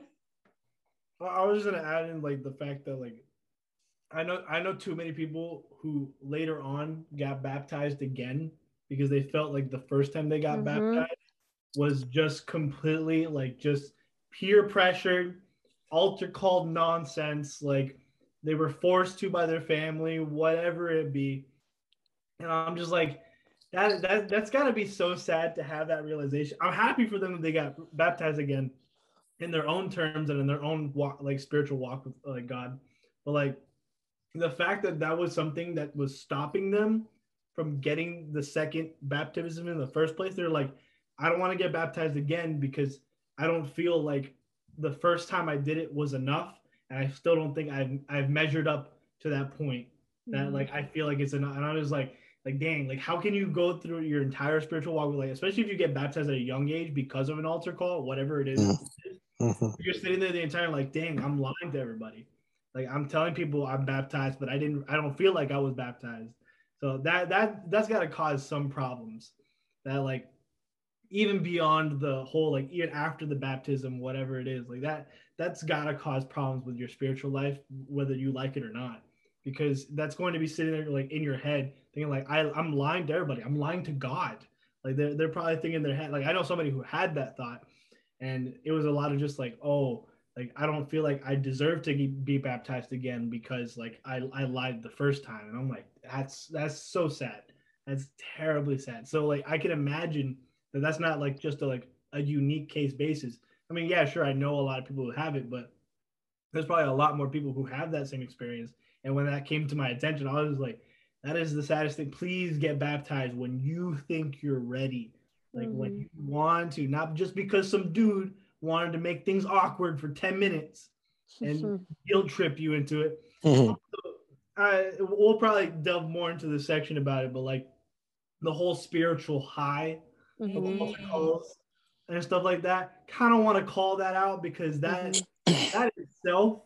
I- I was just gonna add in like the fact that like I know I know too many people who later on got baptized again because they felt like the first time they got Mhm. baptized was just completely like just peer pressured, altar called nonsense. Like they were forced to by their family, whatever it be. And I'm just like, that that that's gotta be so sad to have that realization. I'm happy for them that they got baptized again in their own terms and in their own walk, like spiritual walk with like God. But like the fact that that was something that was stopping them from getting the second baptism in the first place, they're like, I don't want to get baptized again because I don't feel like the first time I did it was enough, and I still don't think I've I've measured up to that point that like I feel like it's enough. And I was like, like dang, like how can you go through your entire spiritual walk with like, especially if you get baptized at a young age because of an altar call, whatever it is. Mhm. You're sitting there the entire like, dang, I'm lying to everybody. Like I'm telling people I'm baptized, but I didn't. I don't feel like I was baptized. So that that that's got to cause some problems. That like even beyond the whole like even after the baptism, whatever it is, like that that's got to cause problems with your spiritual life, whether you like it or not, because that's going to be sitting there like in your head thinking like I I'm lying to everybody. I'm lying to God. Like they're they're probably thinking in their head like I know somebody who had that thought, and it was a lot of just like oh like I don't feel like I deserve to be baptized again because like I I lied the first time, and I'm like that's that's so sad. That's terribly sad. So like I can imagine that that's not like just a like a unique case basis. I mean, yeah, sure, I know a lot of people who have it, but there's probably a lot more people who have that same experience. And when that came to my attention, I was like, that is the saddest thing. Please get baptized when you think you're ready. Like mm-hmm. when you want to, not just because some dude wanted to make things awkward for 10 minutes and guilt trip you into it. Mm-hmm. Uh, we'll probably delve more into the section about it, but like the whole spiritual high mm-hmm. and stuff like that, kind of want to call that out because that mm-hmm. that itself,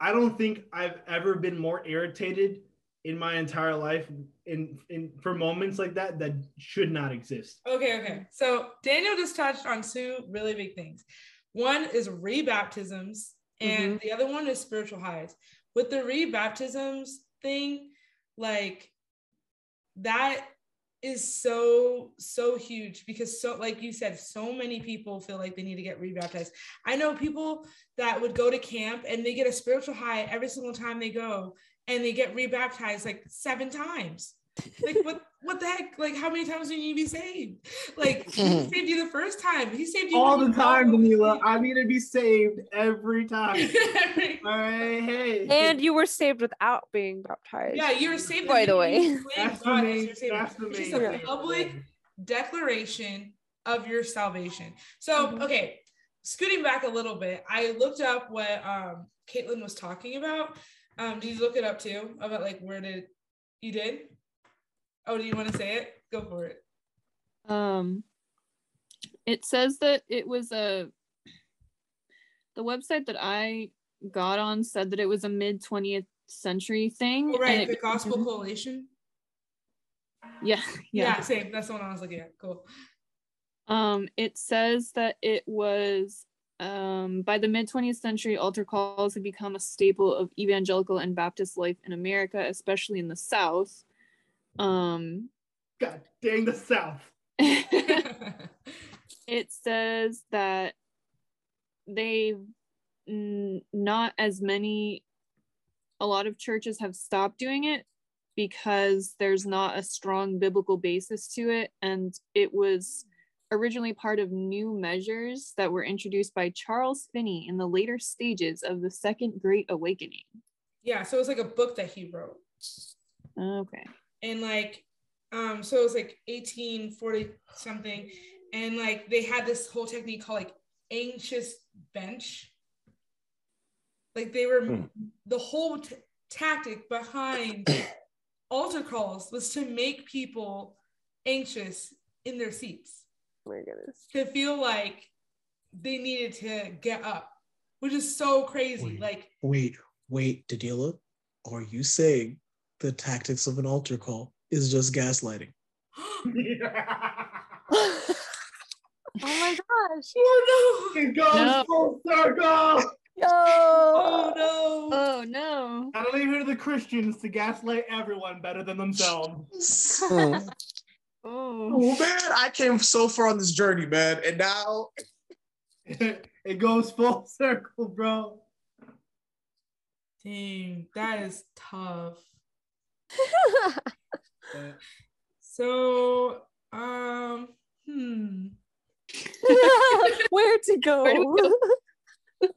I don't think I've ever been more irritated in my entire life in in for moments like that that should not exist. Okay, okay. So Daniel just touched on two really big things. One is rebaptisms, and mm-hmm. the other one is spiritual highs. With the rebaptisms thing, like that is so so huge because so like you said so many people feel like they need to get rebaptized i know people that would go to camp and they get a spiritual high every single time they go and they get rebaptized like seven times. Like what what the heck? Like how many times do you need to be saved? Like he saved you the first time. He saved you all the time, Danila. I need to be saved every time. all right, hey. And you were saved without being baptized. Yeah, you were saved by the way. That's the main, that's the main. A public declaration of your salvation. So mm-hmm. okay, scooting back a little bit, I looked up what um Caitlin was talking about. Um, did you look it up too about like where did you did? Oh, do you want to say it? Go for it. Um, it says that it was a the website that I got on said that it was a mid 20th century thing. Oh, right, the Gospel mm-hmm. Coalition. Yeah, yeah, yeah, same. That's the one I was looking at. Cool. Um, it says that it was um, by the mid 20th century, altar calls had become a staple of evangelical and Baptist life in America, especially in the South. Um, God dang the South. it says that they n- not as many a lot of churches have stopped doing it because there's not a strong biblical basis to it and it was originally part of new measures that were introduced by Charles Finney in the later stages of the Second Great Awakening. Yeah, so it was like a book that he wrote. Okay. And like, um, so it was like 1840 something, and like they had this whole technique called like anxious bench. Like they were hmm. the whole t- tactic behind altar calls was to make people anxious in their seats my goodness. To feel like they needed to get up, which is so crazy. Wait, like, wait, wait, Danila, are you saying the tactics of an altar call is just gaslighting? oh my gosh. Oh no. It goes no. full circle. No. Oh no. Oh no. I don't leave it to the Christians to gaslight everyone better than themselves. Oh. oh man, I came so far on this journey, man, and now it goes full circle, bro. Dang, that is tough. So, um, hmm. Where to go? Where to go?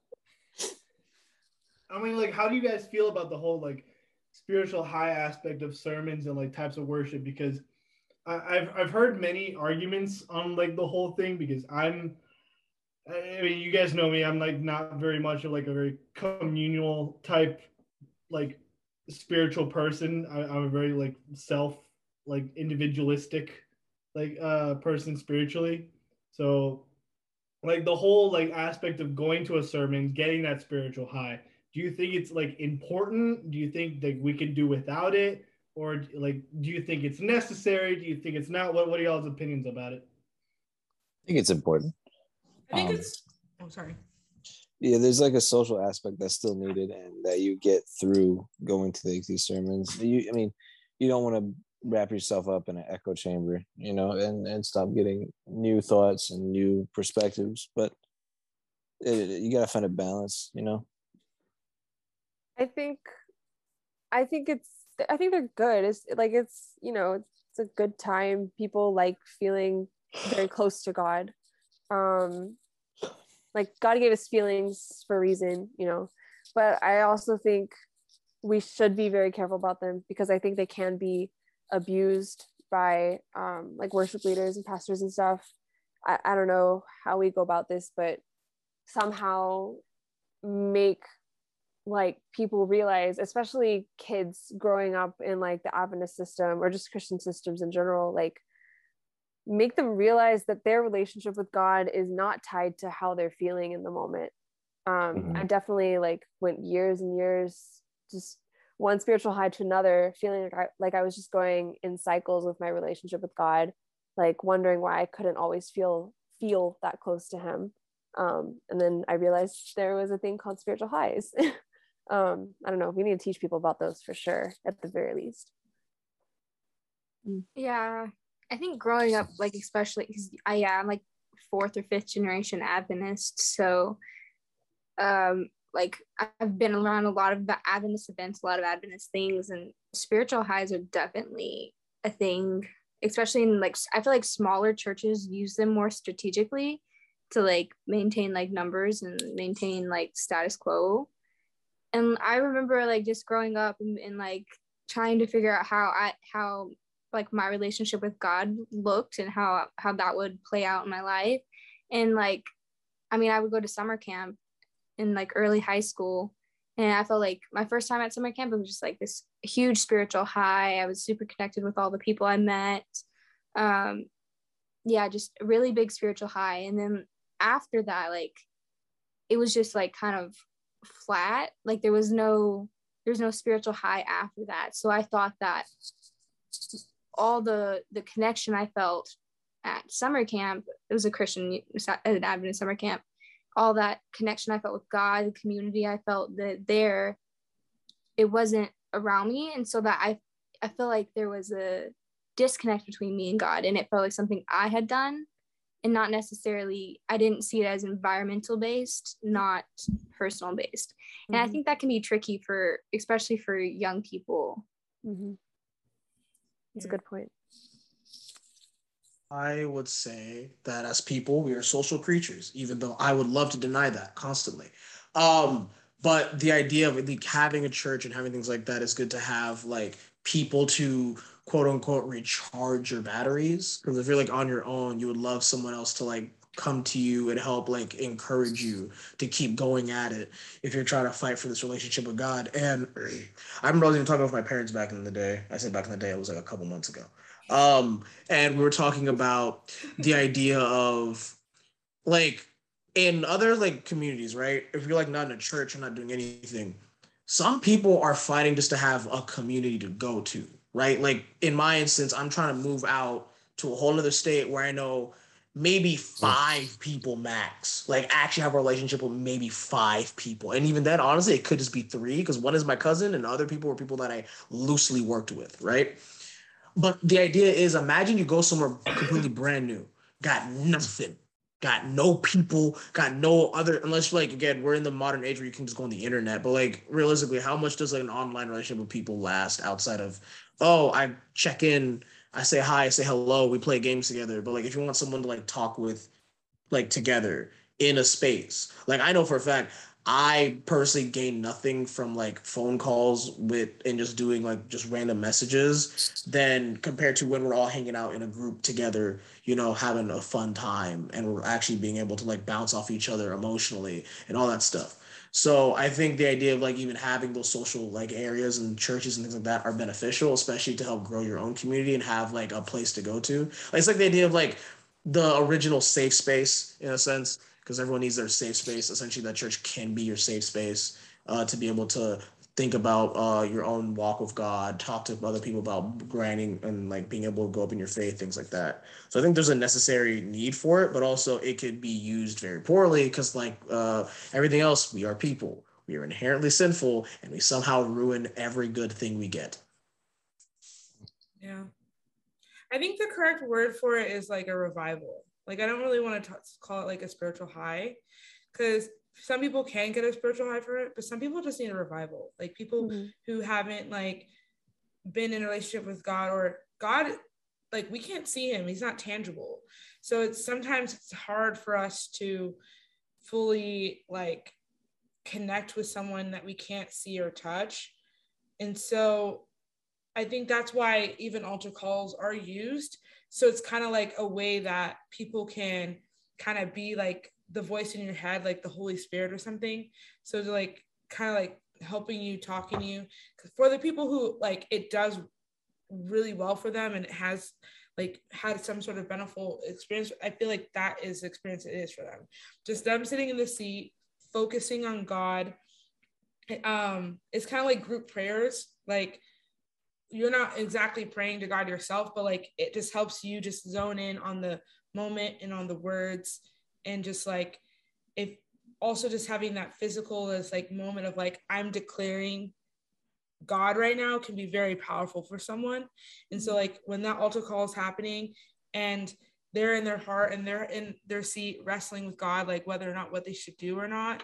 I mean, like, how do you guys feel about the whole like spiritual high aspect of sermons and like types of worship? Because I've I've heard many arguments on like the whole thing because I'm I mean you guys know me I'm like not very much of like a very communal type like spiritual person. I, I'm a very like self like individualistic like uh person spiritually. So like the whole like aspect of going to a sermon getting that spiritual high do you think it's like important? Do you think that we can do without it? Or like do you think it's necessary? Do you think it's not? What, what are y'all's opinions about it? I think it's important. I think um, it's oh sorry yeah there's like a social aspect that's still needed and that you get through going to the, these sermons you i mean you don't want to wrap yourself up in an echo chamber you know and and stop getting new thoughts and new perspectives but it, you gotta find a balance you know i think i think it's I think they're good. It's like it's you know it's a good time. People like feeling very close to God. Um, like God gave us feelings for a reason, you know. But I also think we should be very careful about them because I think they can be abused by um, like worship leaders and pastors and stuff. I, I don't know how we go about this, but somehow make like people realize especially kids growing up in like the adventist system or just christian systems in general like make them realize that their relationship with god is not tied to how they're feeling in the moment. Um Mhm. i definitely like went years and years just one spiritual high to another feeling like I, like I was just going in cycles with my relationship with god like wondering why i couldn't always feel feel that close to him. Um and then i realized there was a thing called spiritual highs. Um i don't know. We need to teach people about those for sure at the very least. Yeah, I think growing up, like especially because I I'm like fourth or fifth generation Adventist, so um, like I've been around a lot of Adventist events, a lot of Adventist things, and spiritual highs are definitely a thing. Especially in like I feel like smaller churches use them more strategically to like maintain like numbers and maintain like status quo. And I remember like just growing up and, and like trying to figure out how I how like my relationship with God looked and how how that would play out in my life. And like, I mean, I would go to summer camp in like early high school, and I felt like my first time at summer camp it was just like this huge spiritual high. I was super connected with all the people I met. Um, yeah, just really big spiritual high. And then after that, like, it was just like kind of flat. Like there was no there's no spiritual high after that. So I thought that all the the connection I felt at summer camp, it was a Christian an Adventist summer camp, all that connection I felt with God, the community I felt that there, it wasn't around me. And so that I I feel like there was a disconnect between me and God. And it felt like something I had done and not necessarily I didn't see it as environmental based, not personal based. And I Mhm. think that can be tricky for especially for young people. Mhm. That's a good point. I would say that as people, we are social creatures, even though I would love to deny that constantly. Um, but the idea of like having a church and having things like that is good to have like people to quote unquote recharge your batteries. Because if you're like on your own, you would love someone else to like come to you and help like encourage you to keep going at it if you're trying to fight for this relationship with God. And I remember I was even talking with my parents back in the day. I said back in the day, it was like a couple months ago. Um, and we were talking about the idea of like in other like communities, right? If you're like not in a church, you're not doing anything. Some people are fighting just to have a community to go to, right? Like in my instance, I'm trying to move out to a whole other state where I know maybe five people max. Like actually have a relationship with maybe five people. And even then honestly it could just be three because one is my cousin and other people were people that i loosely worked with right? But the idea is imagine you go somewhere completely brand new. Got nothing. Got no people. Got no other unless like again we're in the modern age where you can just go on the internet. But like realistically how much does like an online relationship with people last outside of oh i check in I say hi, I say hello, we play games together. But like if you want someone to like talk with like together in a space, like I know for a fact I personally gain nothing from like phone calls with and just doing like just random messages than compared to when we're all hanging out in a group together, you know, having a fun time and we're actually being able to like bounce off each other emotionally and all that stuff. So I think the idea of like even having those social like areas and churches and things like that are beneficial, especially to help grow your own community and have like a place to go to. Like, it's like the idea of like the original safe space in a sense, because everyone needs their safe space. Essentially, that church can be your safe space uh, to be able to think about uh, your own walk with God, talk to other people about grinding and like being able to go up in your faith, things like that. So I think there's a necessary need for it, but also it could be used very poorly because like uh, everything else, we are people. We are inherently sinful, and we somehow ruin every good thing we get. Yeah. I think the correct word for it is like a revival. Like, I don't really want to call it like a spiritual high because some people can get a spiritual high for it, but some people just need a revival. Like, people Mhm. who haven't like been in a relationship with God or God like we can't see him he's not tangible so it's sometimes it's hard for us to fully like connect with someone that we can't see or touch and so i think that's why even altar calls are used so it's kind of like a way that people can kind of be like the voice in your head like the holy spirit or something. So to like kind of like helping you talking to you. For the people who like it does really well for them and it has like had some sort of beneficial experience i feel like that is the experience it is for them. Just them sitting in the seat focusing on god. Um it's kind of like group prayers. Like you're not exactly praying to god yourself but like it just helps you just zone in on the moment and on the words and just like if also just having that physical as like moment of like i'm declaring god right now can be very powerful for someone. And so like when that altar call is happening and they're in their heart and they're in their seat wrestling with god like whether or not what they should do or not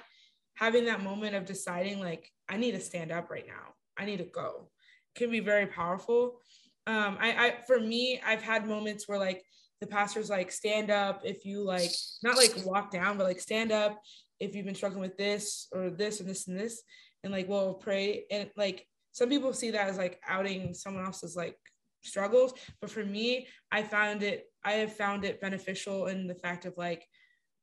having that moment of deciding like i need to stand up right now. I need to go can be very powerful. Um i i for me i've had moments where like the pastor's like stand up if you like not like walk down but like stand up if you've been struggling with this or this and this and this. And like we'll pray. And like some people see that as like outing someone else's like struggles. But for me i found it i have found it beneficial in the fact of like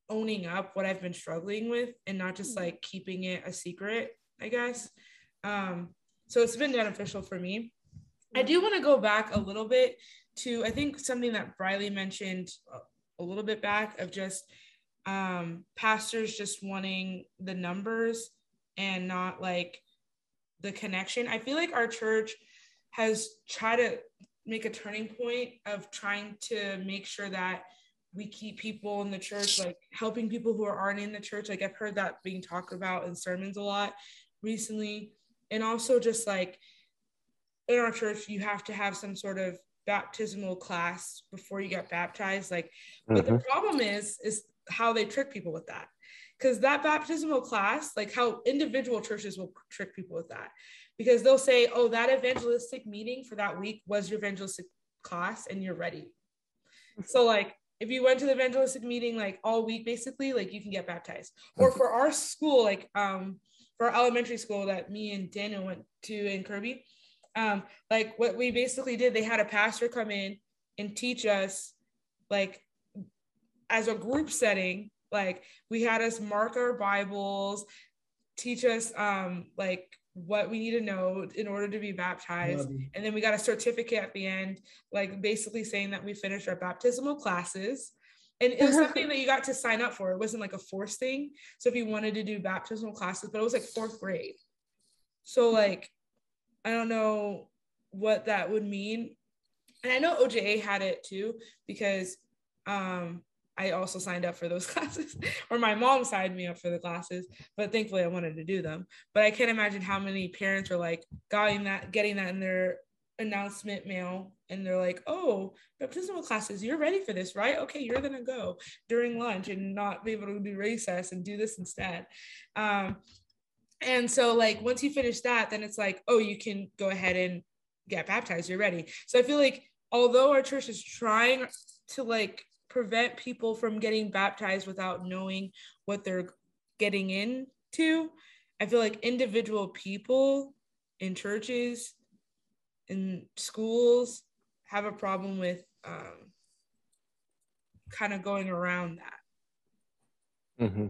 owning up what i've been struggling with and not just like keeping it a secret i guess. Um so it's been beneficial for me. I do want to go back a little bit to i think something that briley mentioned a little bit back of just um pastors just wanting the numbers and not like the connection. I feel like our church has tried to make a turning point of trying to make sure that we keep people in the church, like helping people who aren't in the church. Like I've heard that being talked about in sermons a lot recently. And also just like in our church, you have to have some sort of baptismal class before you get baptized. Like, mm-hmm. but the problem is, is how they trick people with that because that baptismal class, like how individual churches will trick people with that, because they'll say, oh, that evangelistic meeting for that week was your evangelistic class and you're ready. So, like, if you went to the evangelistic meeting like all week, basically, like you can get baptized. Or for our school, like, um, for our elementary school that me and Daniel went to in Kirby, um, like what we basically did, they had a pastor come in and teach us, like, as a group setting, like we had us mark our Bibles, teach us um like what we need to know in order to be baptized. And then we got a certificate at the end, like basically saying that we finished our baptismal classes. And it was something that you got to sign up for. It wasn't like a forced thing. So if you wanted to do baptismal classes, but it was like fourth grade. So like, I don't know what that would mean. And I know OJA had it too, because um I also signed up for those classes, or my mom signed me up for the classes, but thankfully I wanted to do them. But I can't imagine how many parents are like getting that, getting that in their announcement mail, and they're like, "Oh, baptismal classes, you're ready for this, right? Okay, you're gonna go during lunch and not be able to do recess and do this instead." Um, and so, like, once you finish that, then it's like, "Oh, you can go ahead and get baptized. You're ready." So I feel like although our church is trying to like prevent people from getting baptized without knowing what they're getting into. I feel like individual people in churches, in schools, have a problem with um, kind of going around that. Mm-hmm.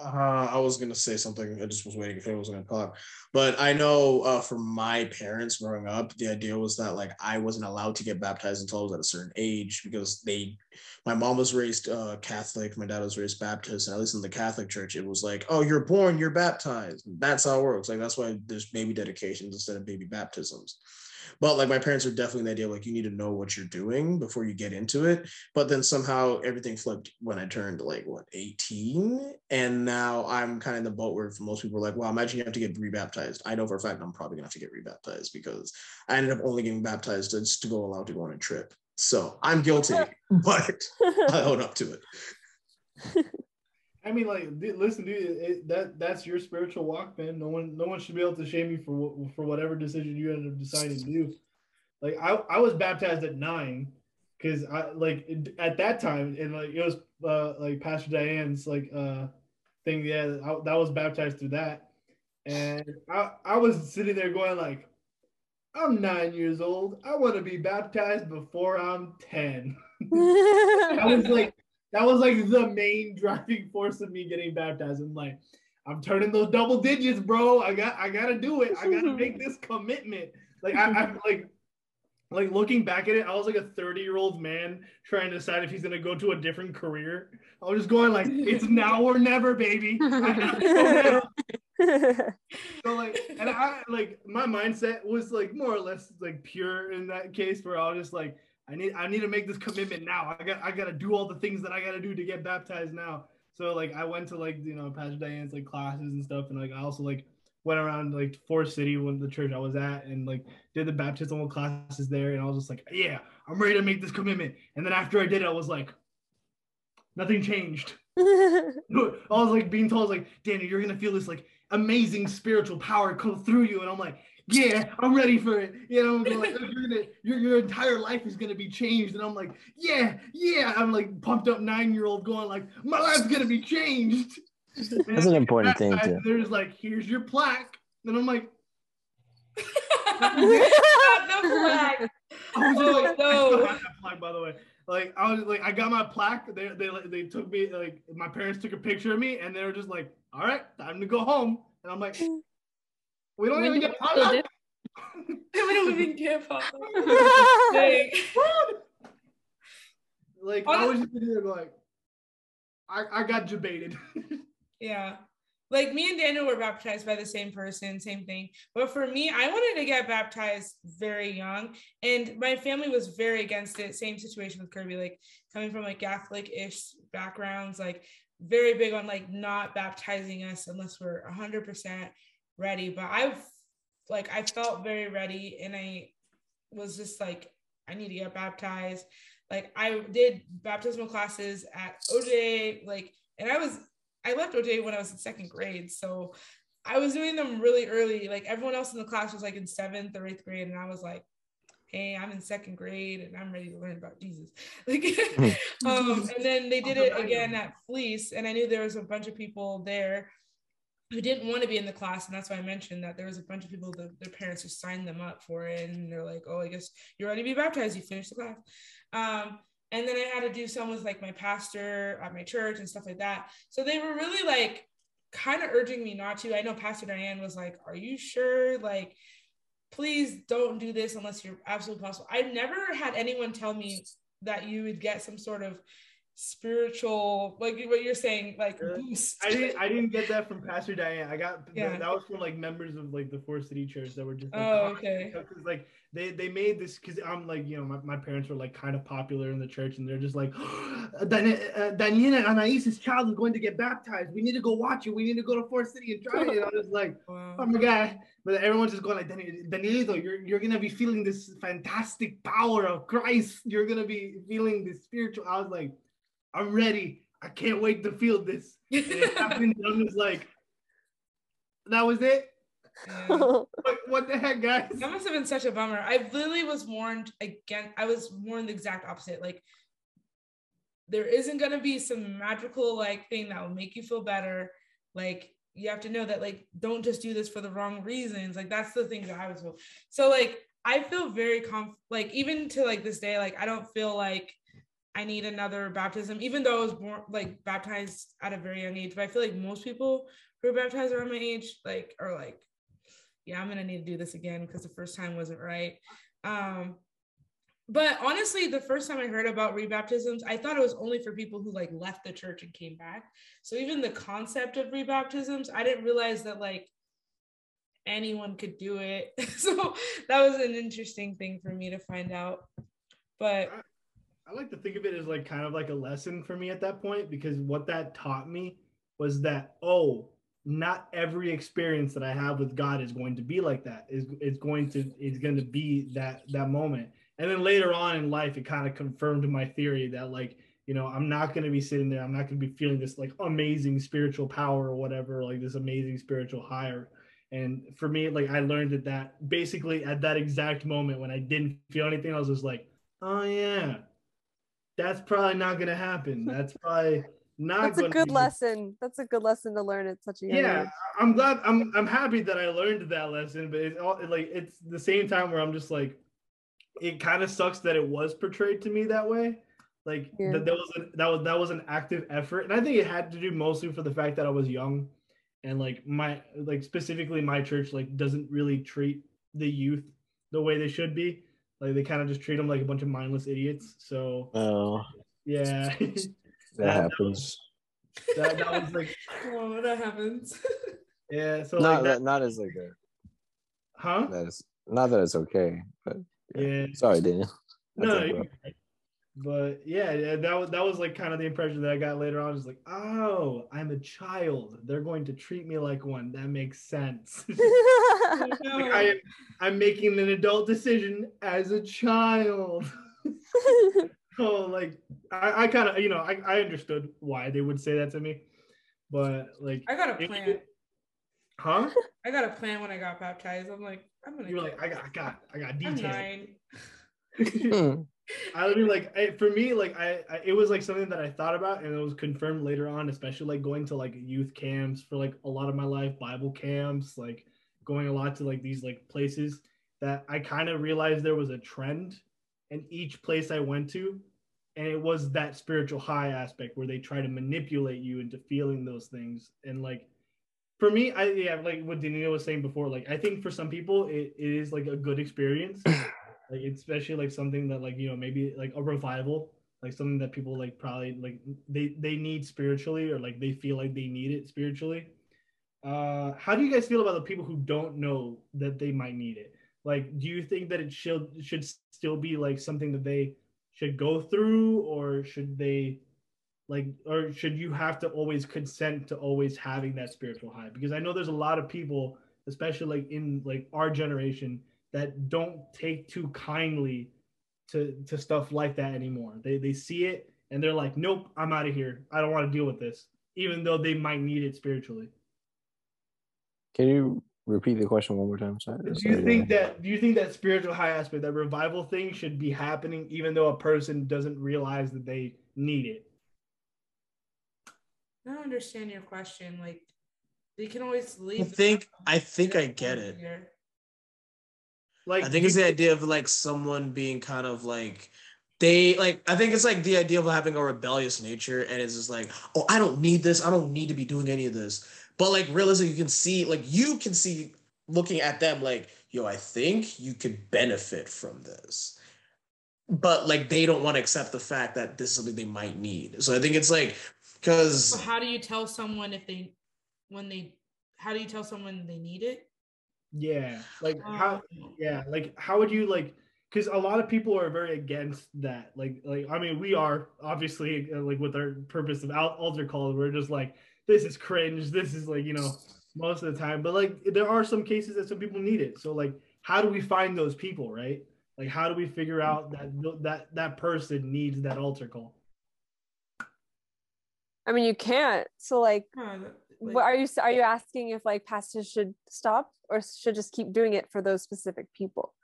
Uh, I was gonna say something. I just was waiting if anyone was gonna talk. But I know uh, for my parents growing up, the idea was that like I wasn't allowed to get baptized until I was at a certain age because they, my mom was raised uh, Catholic, my dad was raised Baptist, and at least in the Catholic church, it was like, oh, you're born, you're baptized. That's how it works. Like that's why there's baby dedications instead of baby baptisms. But like my parents are definitely the idea like you need to know what you're doing before you get into it. But then somehow everything flipped when I turned like what 18, and now I'm kind of in the boat where for most people are like, well, imagine you have to get rebaptized. I know for a fact I'm probably gonna have to get rebaptized because I ended up only getting baptized just to go allowed to go on a trip. So I'm guilty, but I own up to it. I mean, like, listen, dude, it, that that's your spiritual walk, man. No one, no one should be able to shame you for for whatever decision you end up deciding to do. like I, I was baptized at nine because I like at that time and like it was uh like Pastor Diane's like uh thing yeah I, that was baptized through that and I I was sitting there going like I'm nine years old I want to be baptized before I'm ten I was like that was like the main driving force of me getting baptized I'm like I'm turning those double digits bro I got I gotta do it I gotta make this commitment like I, I'm like like looking back at it, I was like a 30 year old man trying to decide if he's gonna go to a different career. I was just going like, it's now or never, baby. I have to go now. so like, and I like my mindset was like more or less like pure in that case, where I was just like, I need I need to make this commitment now. I got I gotta do all the things that I gotta do to get baptized now. So like I went to like you know Pastor Diane's like classes and stuff, and like I also like went around like Forest City when the church I was at and like did the baptismal classes there and I was just like, yeah, I'm ready to make this commitment. And then after I did it, I was like, nothing changed. I was like being told like, Danny, you're gonna feel this like amazing spiritual power come through you. And I'm like, yeah, I'm ready for it. You know, like, you're gonna, your, your entire life is gonna be changed. And I'm like, yeah, yeah. I'm like pumped up nine year old going like, my life's gonna be changed. That's an important thing And too. There's like, here's your plaque. And I'm like, Not the flag. I was just Oh, like, I still no. have that plaque, by the way. Like I was like, I got my plaque. They they they took me like my parents took a picture of me, and they were just like, "All right, time to go home." And I'm like, "We don't When even get go to potluck." we don't even care about Dang. Like I was just sitting there like, I I got debated. Yeah. Like me and Daniel were baptized by the same person, same thing. But for me, I wanted to get baptized very young, and my family was very against it. Same situation with Kirby, like coming from like Catholic-ish backgrounds, like very big on like not baptizing us unless we're hundred percent ready. But I've like I felt very ready, and I was just like, I need to get baptized. Like I did baptismal classes at OJ, like, and I was I left OJ when I was in second grade. So I was doing them really early. Like everyone else in the class was like in seventh or eighth grade. And I was like, hey, I'm in second grade and I'm ready to learn about Jesus. Like um, and then they did it again at Fleece. And I knew there was a bunch of people there who didn't want to be in the class. And that's why I mentioned that there was a bunch of people that their parents who signed them up for it. And they're like, oh, I guess you're ready to be baptized. You finished the class. Um, and then I had to do some with like my pastor at my church and stuff like that. So they were really like kind of urging me not to. I know Pastor Diane was like, Are you sure? Like, please don't do this unless you're absolutely possible. I never had anyone tell me that you would get some sort of spiritual, like what you're saying, like boost. I didn't I didn't get that from Pastor Diane. I got Yeah. that, that was from like members of like the four City Church that were just like, Oh, okay. because like they they made this because I'm like you know my, my parents were like kind of popular in the church and they're just like Dan- uh, Daniela Anais's child is going to get baptized. We need to go watch it. We need to go to four City and try it. And I was like, Wow. oh my god! But everyone's just going like "Dan- Danielito, you're you're gonna be feeling this fantastic power of Christ. You're gonna be feeling this spiritual. I was like, I'm ready. I can't wait to feel this. And it happened. I was like, that was it. Yeah. What, what the heck, guys? That must have been such a bummer. I literally was warned again. I was warned the exact opposite. Like, there isn't gonna be some magical like thing that will make you feel better. Like, you have to know that like don't just do this for the wrong reasons. Like that's the thing that I was told. So like I feel very conf like even to like this day, like I don't feel like I need another baptism, even though I was born like baptized at a very young age. But I feel like most people who are baptized around my age, like, are like, yeah, I'm gonna need to do this again because the first time wasn't right. Um, but honestly, the first time I heard about rebaptisms, I thought it was only for people who like left the church and came back. So even the concept of rebaptisms, I didn't realize that like anyone could do it. so that was an interesting thing for me to find out. But I like to think of it as like kind of like a lesson for me at that point because what that taught me was that oh, not every experience that I have with God is going to be like that. Is it's going to is going to be that that moment. And then later on in life, it kind of confirmed my theory that like you know I'm not going to be sitting there. I'm not going to be feeling this like amazing spiritual power or whatever, like this amazing spiritual high. Or And for me, like I learned that that basically at that exact moment when I didn't feel anything, I was just like, oh yeah, that's probably not gonna happen. That's probably not. That's a good lesson. That's a good lesson to learn at such a young age. yeah age. i'm glad i'm i'm happy that i learned that lesson but it's all like it's the same time where i'm just like it kind of sucks that it was portrayed to me that way like Yeah. that, that was an, that was that was an active effort and i think it had to do mostly for the fact that i was young and like my like specifically my church like doesn't really treat the youth the way they should be like they kind of just treat them like a bunch of mindless idiots so Oh, yeah that That- happens. that, that was like Oh, that happens. yeah so not like that, that, not as like a huh that is not that it's okay, but yeah sorry, Daniel. I No, think you- uh, but yeah, yeah, that was that was like kind of the impression that I got later on. Just like, oh, I'm a child. They're going to treat me like one. That makes sense. Like, I am, I'm making an adult decision as a child. oh, like, I, I kind of, you know, I, I understood why they would say that to me, but like, I got a plan. you- huh? I got a plan when I got baptized. I'm like, I'm gonna. You were get- like, I got, I got, I got I'm details. Hmm. I mean, like I, for me, like I, I, it was like something that I thought about, and it was confirmed later on, especially like going to like youth camps for like a lot of my life, Bible camps, like going a lot to like these like places that I kind of realized there was a trend in each place I went to, and it was that spiritual high aspect where they try to manipulate you into feeling those things, and like for me, I yeah, like what Danilo was saying before, like I think for some people it, it is like a good experience like especially like something that like you know maybe like a revival like something that people like probably like they they need spiritually or like they feel like they need it spiritually. Uh how do you guys feel about the people who don't know that they might need it? Like do you think that it should should still be like something that they should go through or should they like or should you have to always consent to always having that spiritual high? Because i know there's a lot of people especially like in like our generation that don't take too kindly to to stuff like that anymore. They they see it and they're like, nope, I'm out of here. I don't want to deal with this, even though they might need it spiritually. Can you repeat the question one more time? Sorry. Do you sorry, think Daniel. that do you think that spiritual high aspect, that revival thing, should be happening even though a person doesn't realize that they need it? I don't understand your question. Like, they can always leave. I think. I think I get it. here. Like I think it's the idea of like someone being kind of like they like I think it's like the idea of having a rebellious nature and it's just like, oh, I don't need this. I don't need to be doing any of this. But like realistically, you can see like you can see looking at them like, yo, I think you could benefit from this. But like they don't want to accept the fact that this is something they might need. So I think it's like because So how do you tell someone if they, when they, how do you tell someone they need it? Yeah, like how Um, yeah, like how would you like because a lot of people are very against that. Like like I mean we are obviously uh, like with our purpose of altar calls, we're just like this is cringe. This is like you know most of the time, but like there are some cases that some people need it. So like how do we find those people, right? Like how do we figure out that that that person needs that altar call? I mean, you can't. So like, huh, that- what like- are you are you asking if like pastors should stop or should just keep doing it for those specific people?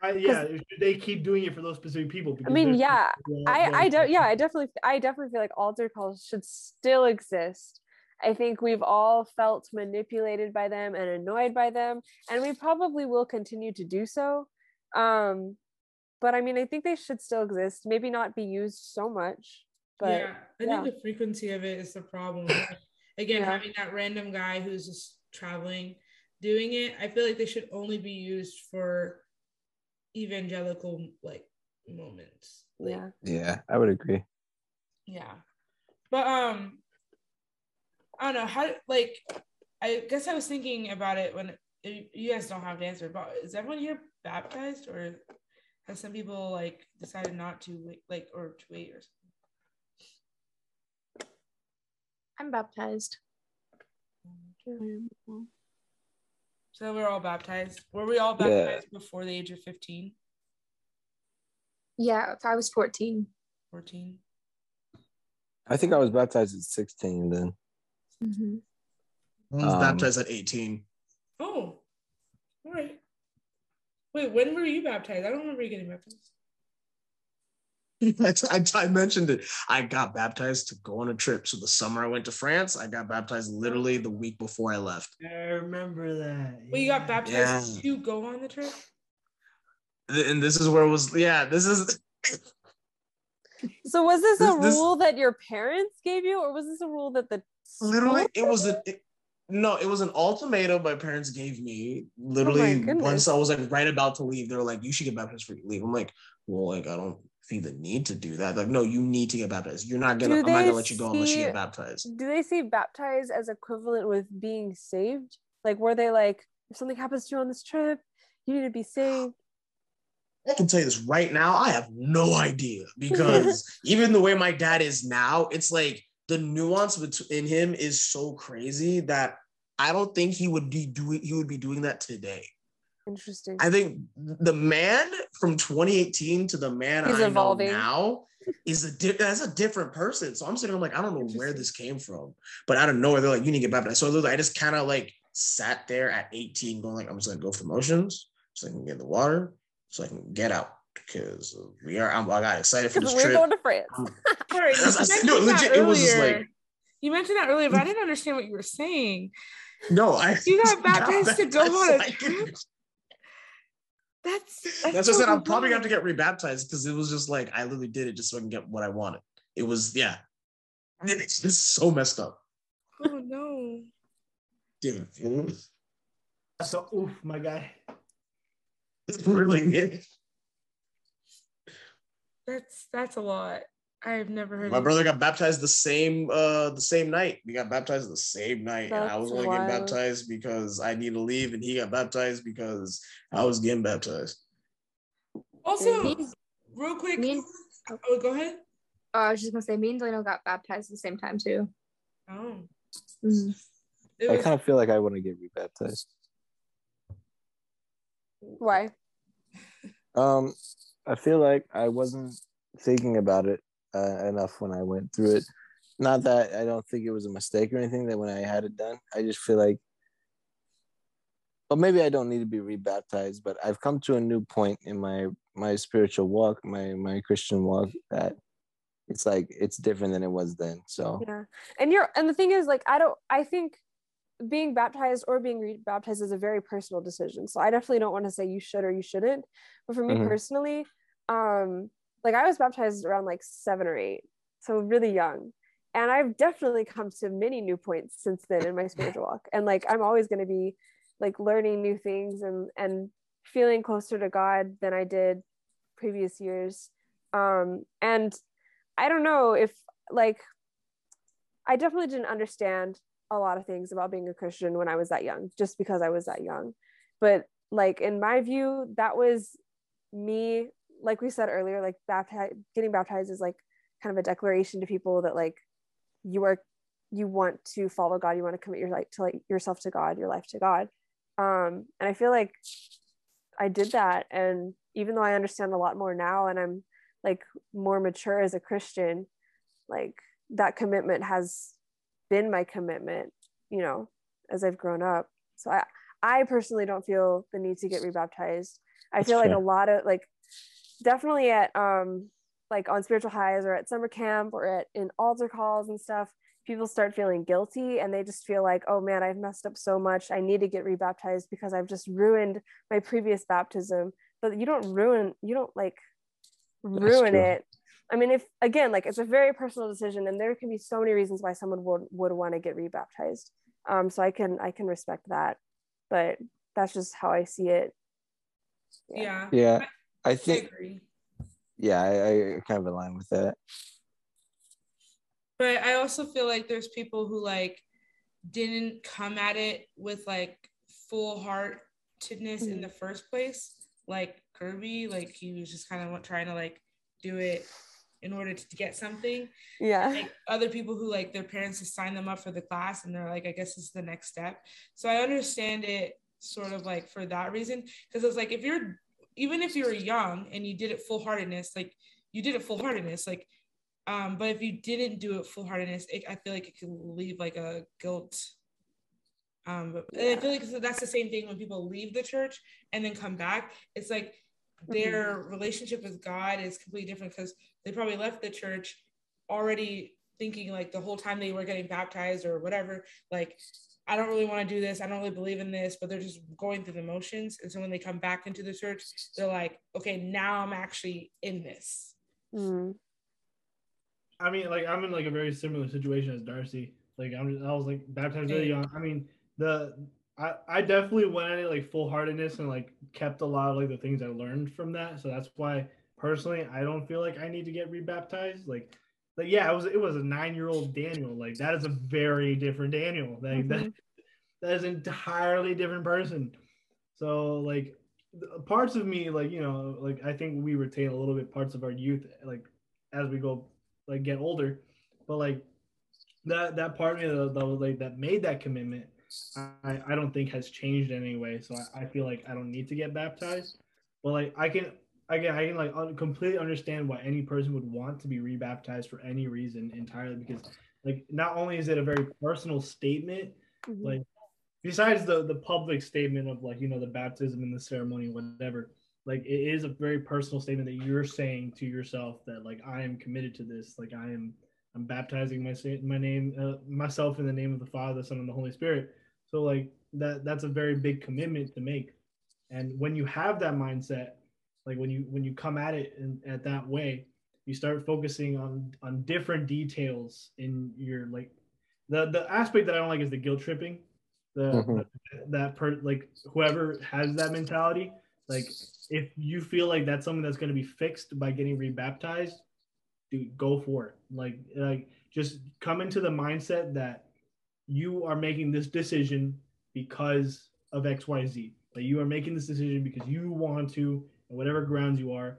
I, yeah, should they keep doing it for those specific people? I mean, yeah, yeah, I I don't yeah, I definitely I definitely feel like altar calls should still exist. I think we've all felt manipulated by them and annoyed by them, and we probably will continue to do so. Um, but I mean, I think they should still exist. Maybe not be used so much, but yeah, I yeah. think the frequency of it is the problem. Like, Again, Yeah. having that random guy who's just traveling, doing it, I feel like they should only be used for evangelical like moments. Like, yeah. Yeah, I would agree. yeah. But um, I don't know how. Like, I guess I was thinking about it when you you guys don't have to answer. But is everyone here baptized, or has some people like decided not to wait, like, or to wait or something? I'm baptized. So we're all baptized. Were we all Yeah. baptized before the age of 15, Yeah, if I was 14. 14? I think I was baptized at 16 then. Mhm. I was Um, baptized at 18. Oh, all right. Wait, when were you baptized? I don't remember you getting baptized. I, I, I mentioned it. I got baptized to go on a trip. So the summer I went to France, I got baptized literally the week before I left. I remember that. Well, you got baptized Yeah. to go on the trip. And this is where it was. Yeah, this is. So was this, This- a this- rule that your parents gave you, or was this a rule that the literally it was a it- no it was an ultimatum my parents gave me oh literally Oh once i was like right about to leave they were like you should get baptized before you leave i'm like well like i don't see the need to do that. Like no you need to get baptized. You're not gonna i'm not gonna let you go unless you get baptized. do they see baptized as equivalent with being saved? Like, were they like, if something happens to you on this trip, you need to be saved? i can tell you this right now i have no idea. Because even the way my dad is now it's like the nuance bet- in him is so crazy that i don't think he would be doing he would be doing that today Interesting. I think the man from 2018 to the man He's I evolving. know now is a di- that's a different person. So I'm sitting there like, I don't know where this came from, but out of nowhere they're like, you need to get baptized. So I just kind of like sat there at 18, going like, I'm just gonna go for motions, so I can get in the water, so I can get out because we are. I'm, I got excited for this we're trip. going to France. Um, All right, you That's- that's- mentioned no, that legit, it was just earlier. like- you mentioned that earlier, but I didn't understand what you were saying. No, I You got baptized to go on a I trip? That's that's, That's just so it. I'm probably gonna have to get rebaptized because it was just like I literally did it just so I can get what I wanted. It was yeah. It's just so messed up. Oh no. Dude, it So oof, my guy. was really it. That's that's a lot. I've never heard. My of- brother got baptized the same uh the same night. We got baptized the same night. and I was only getting wild. baptized because I need to leave, and he got baptized because I was getting baptized. Also, real quick. me and- Oh, go ahead. uh, I was just gonna say, me and Delano got baptized at the same time too. Oh. Mhm. It I was- kind of feel like I want to get rebaptized. Why? Um, I feel like I wasn't thinking about it uh, enough when I went through it. Not that I don't think it was a mistake or anything. That when I had it done, I just feel like, well, maybe I don't need to be rebaptized, but I've come to a new point in my my spiritual walk, my my Christian walk, that it's like it's different than it was then. So Yeah. And you're and the thing is like I don't I think being baptized or being rebaptized is a very personal decision. So I definitely don't want to say you should or you shouldn't. But for me Mhm. personally, um like I was baptized around like 7 or 8. So really young. And I've definitely come to many new points since then in my spiritual walk. And like I'm always going to be like learning new things and and feeling closer to God than I did previous years. Um and I don't know if like I definitely didn't understand a lot of things about being a Christian when I was that young, just because I was that young. But like in my view, that was me, like we said earlier, like baptized getting baptized is like kind of a declaration to people that like you are you want to follow God, you want to commit your life to like yourself to God, your life to God. Um, and I feel like I did that. And even though I understand a lot more now and I'm like more mature as a Christian, like that commitment has been my commitment, you know, as I've grown up. So I, I personally don't feel the need to get rebaptized. I That's feel like fair. a lot of like definitely at um like on spiritual highs or at summer camp or at in altar calls and stuff, people start feeling guilty and they just feel like, oh man, I've messed up so much. I need to get rebaptized because I've just ruined my previous baptism. But you don't ruin, you don't like ruin it. I mean, if again, like it's a very personal decision, and there can be so many reasons why someone would would want to get rebaptized. Um, so I can I can respect that, but that's just how I see it. Yeah. yeah, I I think agree. yeah, I, I kind of align with that. But I also feel like there's people who like didn't come at it with like full heartedness in Mhm. the first place. Like Kirby, like he was just kind of trying to like do it in order to get something. Yeah. Like other people who like their parents just signed them up for the class and they're like, I guess this is the next step. So I understand it sort of like for that reason. Cause it's like if you're even if you're young and you did it full heartedness, like you did it full heartedness, like um, but if you didn't do it full heartedness, it, I feel like it could leave like a guilt Um, but and I feel like that's the same thing when people leave the church and then come back. It's like their relationship with God is completely different because they probably left the church already thinking like the whole time they were getting baptized or whatever, like I don't really want to do this. I don't really believe in this, but they're just going through the motions. And so when they come back into the church, they're like, okay, now I'm actually in this. Mm. I mean, like I'm in like a very similar situation as Darcy. Like I'm, just—I was like baptized really young. I mean, the I, I definitely went at it like full heartedness and like kept a lot of like the things I learned from that. So that's why personally I don't feel like I need to get rebaptized. Like, like yeah, it was it was a nine year old Daniel. Like that is a very different Daniel. Like Mhm. that that is an entirely different person. So like parts of me, like you know, like I think we retain a little bit parts of our youth, like as we go like get older. But like that that part of me that, that was like that made that commitment, I, I don't think has changed in any way. So I, I feel like I don't need to get baptized. But like I can again I can like un- completely understand why any person would want to be rebaptized for any reason entirely because like not only is it a very personal statement, Mhm. like besides the the public statement of like you know the baptism and the ceremony whatever like it is a very personal statement that you're saying to yourself that like i am committed to this like i am i'm baptizing my my name uh, myself in the name of the father the son and the holy spirit so like that that's a very big commitment to make and when you have that mindset like when you when you come at it in, at that way you start focusing on on different details in your like the the aspect that i don't like is the guilt tripping. The, Mhm. that per like whoever has that mentality like if you feel like that's something that's going to be fixed by getting rebaptized dude go for it. Like like just come into the mindset that you are making this decision because of xyz that you are making this decision because you want to whatever grounds you are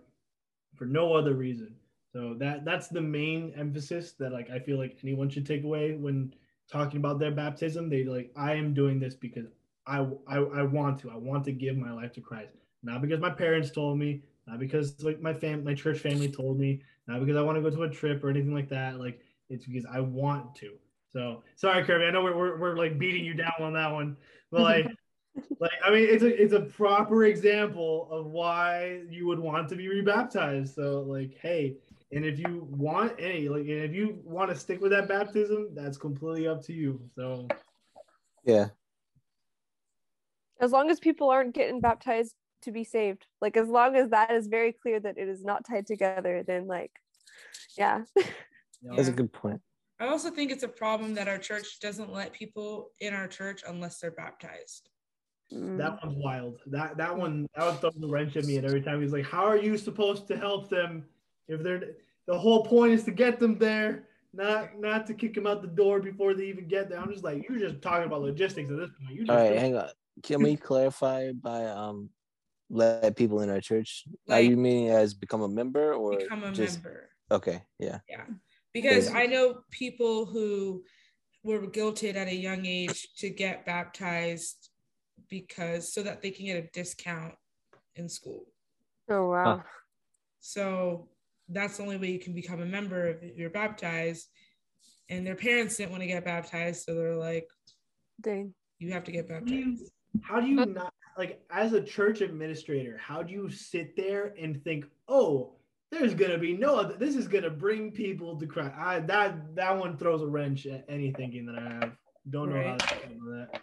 for no other reason. So that that's the main emphasis that like i feel like anyone should take away when talking about their baptism. They like i am doing this because I, I i want to. I want to give my life to christ. Not because my parents told me not because like my fam my church family told me not because i want to go to a trip or anything like that. Like it's because i want to. So sorry kirby. I know we're, we're, we're like beating you down on that one. But like like i mean it's a it's a proper example of why you would want to be rebaptized so like hey and if you want any like and if you want to stick with that baptism that's completely up to you so Yeah. As long as people aren't getting baptized to be saved, like as long as that is very clear that it is not tied together, then like, yeah. you That's a good point. I also think it's a problem that our church doesn't let people in our church unless they're baptized. Mm. that one's wild that that one that would throw the wrench at me and every time he's like how are you supposed to help them if they're the whole point is to get them there not not to kick them out the door before they even get there i'm just like you're just talking about logistics at this point you just All right, hang on. Can we clarify by um let people in our church? Are you meaning as become a member or Become a just member. okay? Yeah. Yeah. Because I know people who were guilted at a young age to get baptized because so that they can get a discount in school. Oh wow. So that's the only way you can become a member if you're baptized. And their parents didn't want to get baptized, so they're like, Dang. you have to get How do you- baptized. how do you not like as a church administrator how do you sit there and think oh there's gonna be no other this is gonna bring people to christ i that that one throws a wrench at any thinking that i have don't know how Right. to handle that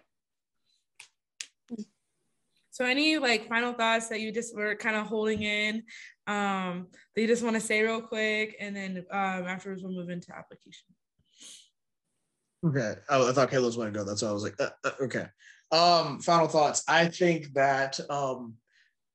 So any like final thoughts that you just were kind of holding in, um, that you just want to say real quick, and then um, afterwards we'll move into application. Okay. Oh, I thought Kayla was going to go. That's why I was like, uh, uh, okay. Um, final thoughts. I think that um,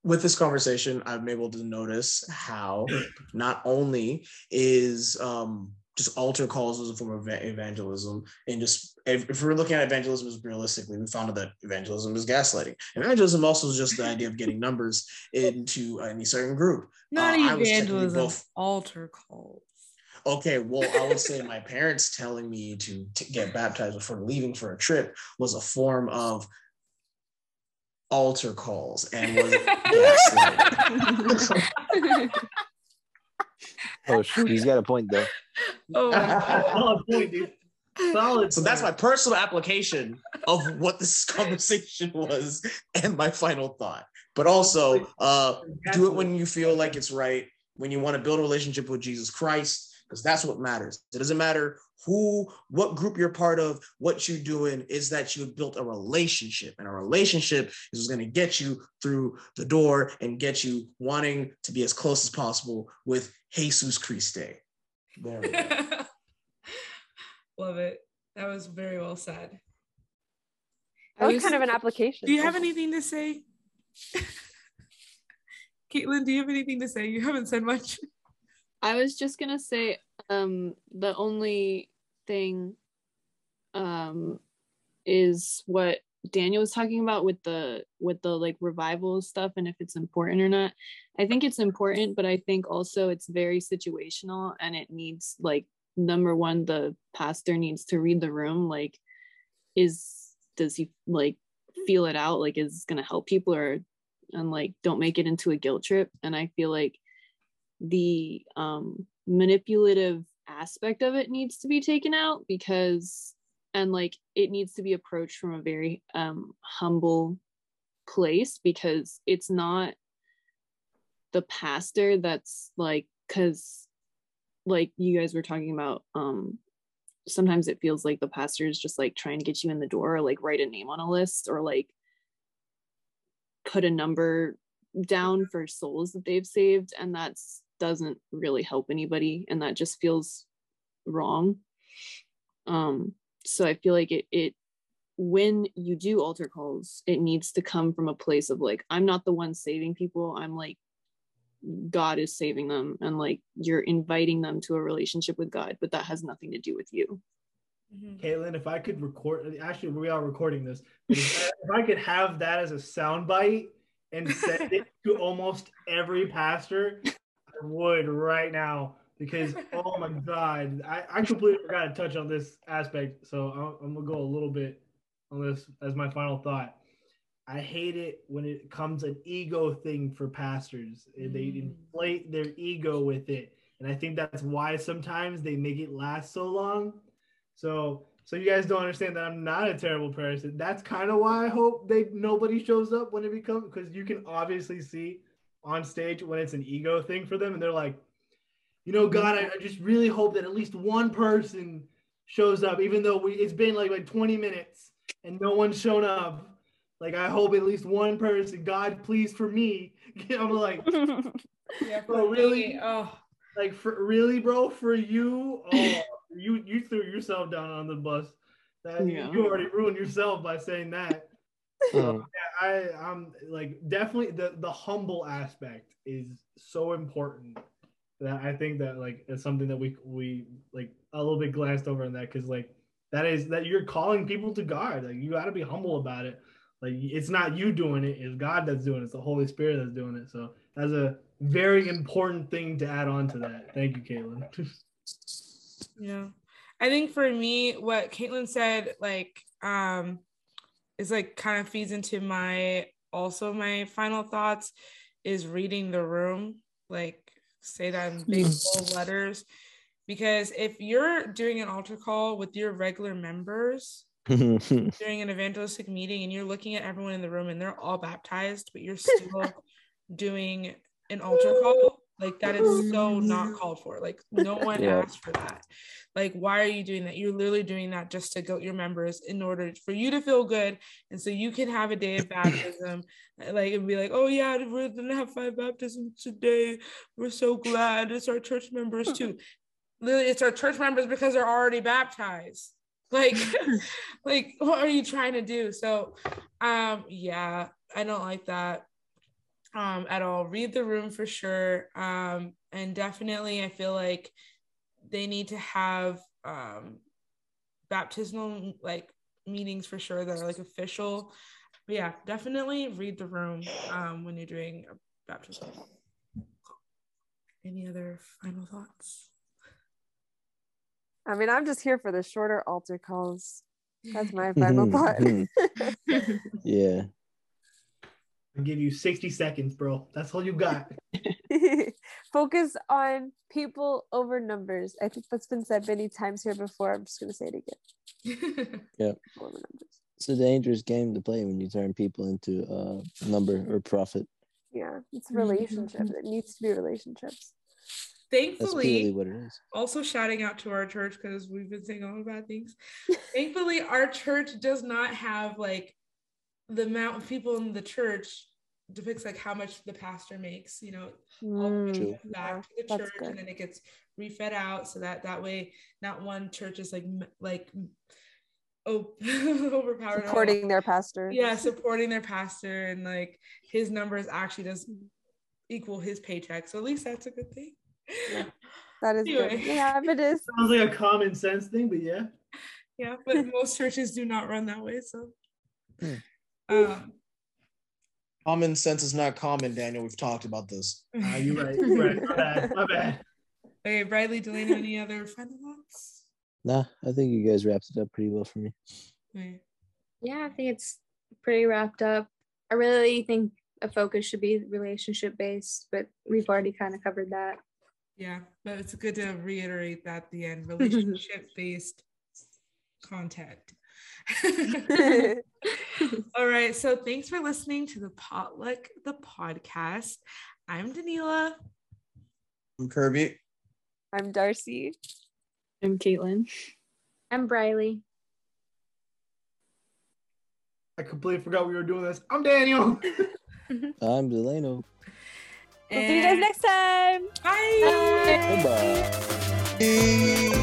with this conversation, I'm able to notice how not only is um, just altar calls as a form of evangelism, and just if, if we're looking at evangelism as realistically, we found out that evangelism is gaslighting. Evangelism also is just the idea of getting numbers into any certain group. Not Uh, I was technically evangelism, both- altar calls. Okay, well, I would say my parents telling me to, to get baptized before leaving for a trip was a form of altar calls and was gaslighting. Oh shoot, he's got a point though. oh. Solid point, dude. Solid. So that's my personal application of what this conversation was and my final thought. But also, uh, do it when you feel like it's right, when you want to build a relationship with Jesus Christ, because that's what matters. It doesn't matter who, what group you're part of, what you're doing, is that you've built a relationship. And a relationship is going to get you through the door and get you wanting to be as close as possible with Jesus Christe. There we go. Love it. That was very well said. That was kind of an application. Do you have anything to say? Caitlin, do you have anything to say? You haven't said much. I was just gonna say, um, the only thing, um, is what Daniel was talking about with the with the like revival stuff and if it's important or not. I think it's important, but I think also it's very situational and it needs like number one, the pastor needs to read the room. Like, is does he like feel it out? Like, is gonna help people or and like don't make it into a guilt trip? And I feel like the um manipulative aspect of it needs to be taken out because and like it needs to be approached from a very um humble place because it's not the pastor that's like cuz like you guys were talking about um sometimes it feels like the pastor is just like trying to get you in the door or like write a name on a list or like put a number down for souls that they've saved. And that doesn't really help anybody. And that just feels wrong. Um so i feel like it it when you do altar calls it needs to come from a place of like i'm not the one saving people. I'm like god is saving them and like you're inviting them to a relationship with god but that has nothing to do with you. Mm-hmm. Caitlin, if I could record, actually, we are recording this. If, if I could have that as a soundbite and send it to almost every pastor, I would right now because oh my god, I, I completely forgot to touch on this aspect. So I'm, I'm gonna go a little bit on this as my final thought. I hate it when it comes an ego thing for pastors. They mm. inflate their ego with it, and I think that's why sometimes they make it last so long. So so you guys don't understand that I'm not a terrible person. That's kind of why I hope they nobody shows up when it becomes because you can obviously see on stage when it's an ego thing for them, and they're like, you know, God, I, I just really hope that at least one person shows up, even though we it's been like like 20 minutes and no one's shown up. Like I hope at least one person, God, please for me. I'm like, Yeah, bro, really? Oh, like for really, bro, for you, oh, you you threw yourself down on the bus. That Yeah. you already ruined yourself by saying that. Yeah, I I'm like definitely the the humble aspect is so important that I think that like it's something that we we like a little bit glanced over in that because like that is that you're calling people to God. Like you got to be humble about it. Like it's not you doing it; it's God that's doing it. It's the Holy Spirit that's doing it. So that's a very important thing to add on to that. Thank you, Caitlin. yeah. I think for me, what Caitlin said, like, um, is like kind of feeds into my also my final thoughts is reading the room. Like, say that in big mm. bold letters. Because if you're doing an altar call with your regular members, during an evangelistic meeting and you're looking at everyone in the room and they're all baptized, but you're still doing an altar call, like that is so not called for. Like no one Yeah. asked for that. Like, why are you doing that? You're literally doing that just to goat your members in order for you to feel good. And so you can have a day of baptism, like and be like, oh yeah, we're gonna have five baptisms today. We're so glad. It's our church members too. Literally, it's our church members because they're already baptized like like what are you trying to do so um yeah i don't like that um at all. Read the room for sure. Um and definitely i feel like they need to have um baptismal like meetings for sure that are like official. But yeah definitely read the room um when you're doing a baptism. Any other final thoughts? I mean, I'm just here for the shorter altar calls. That's my final thought. yeah. I'll give you 60 seconds, bro. That's all you got. focus on people over numbers. I think that's been said many times here before. I'm just gonna say it again. Yeah. People over numbers. It's a dangerous game to play when you turn people into uh number or profit. Yeah, it's relationships. It needs to be relationships. That's Thankfully, purely what it is. also shouting out to our church because we've been saying all the bad things. Thankfully, our church does not have like the amount of people in the church depicts like how much the pastor makes. You know, all the money Mm, goes back to the church, good. and then it gets refed out so that that way not one church is like like oh overpowered. Supporting their pastor. Yeah, supporting their pastor and like his numbers actually does equal his paycheck. So at least that's a good thing. That is good. Anyway. Yeah, it is. Sounds like a common sense thing, but yeah. Yeah, but most churches do not run that way. So, Hmm. Um, Common sense is not common, Daniel. We've talked about this. Ah, you're right. You're right. My bad. My bad. okay, Bradley, Delaney, any other final thoughts? Nah, I think you guys wrapped it up pretty well for me. Okay. Yeah, I think it's pretty wrapped up. I really think a focus should be relationship based, but we've already kind of covered that. Yeah, but it's good to reiterate that at the end relationship based content. All right, so thanks for listening to the Potluck, the podcast. I'm Danila. I'm Kirby. I'm Darcy. I'm Caitlin. I'm Briley. I completely forgot we were doing this. I'm Daniel. I'm Delano. We'll see you guys next time. Bye. Goodbye. Bye.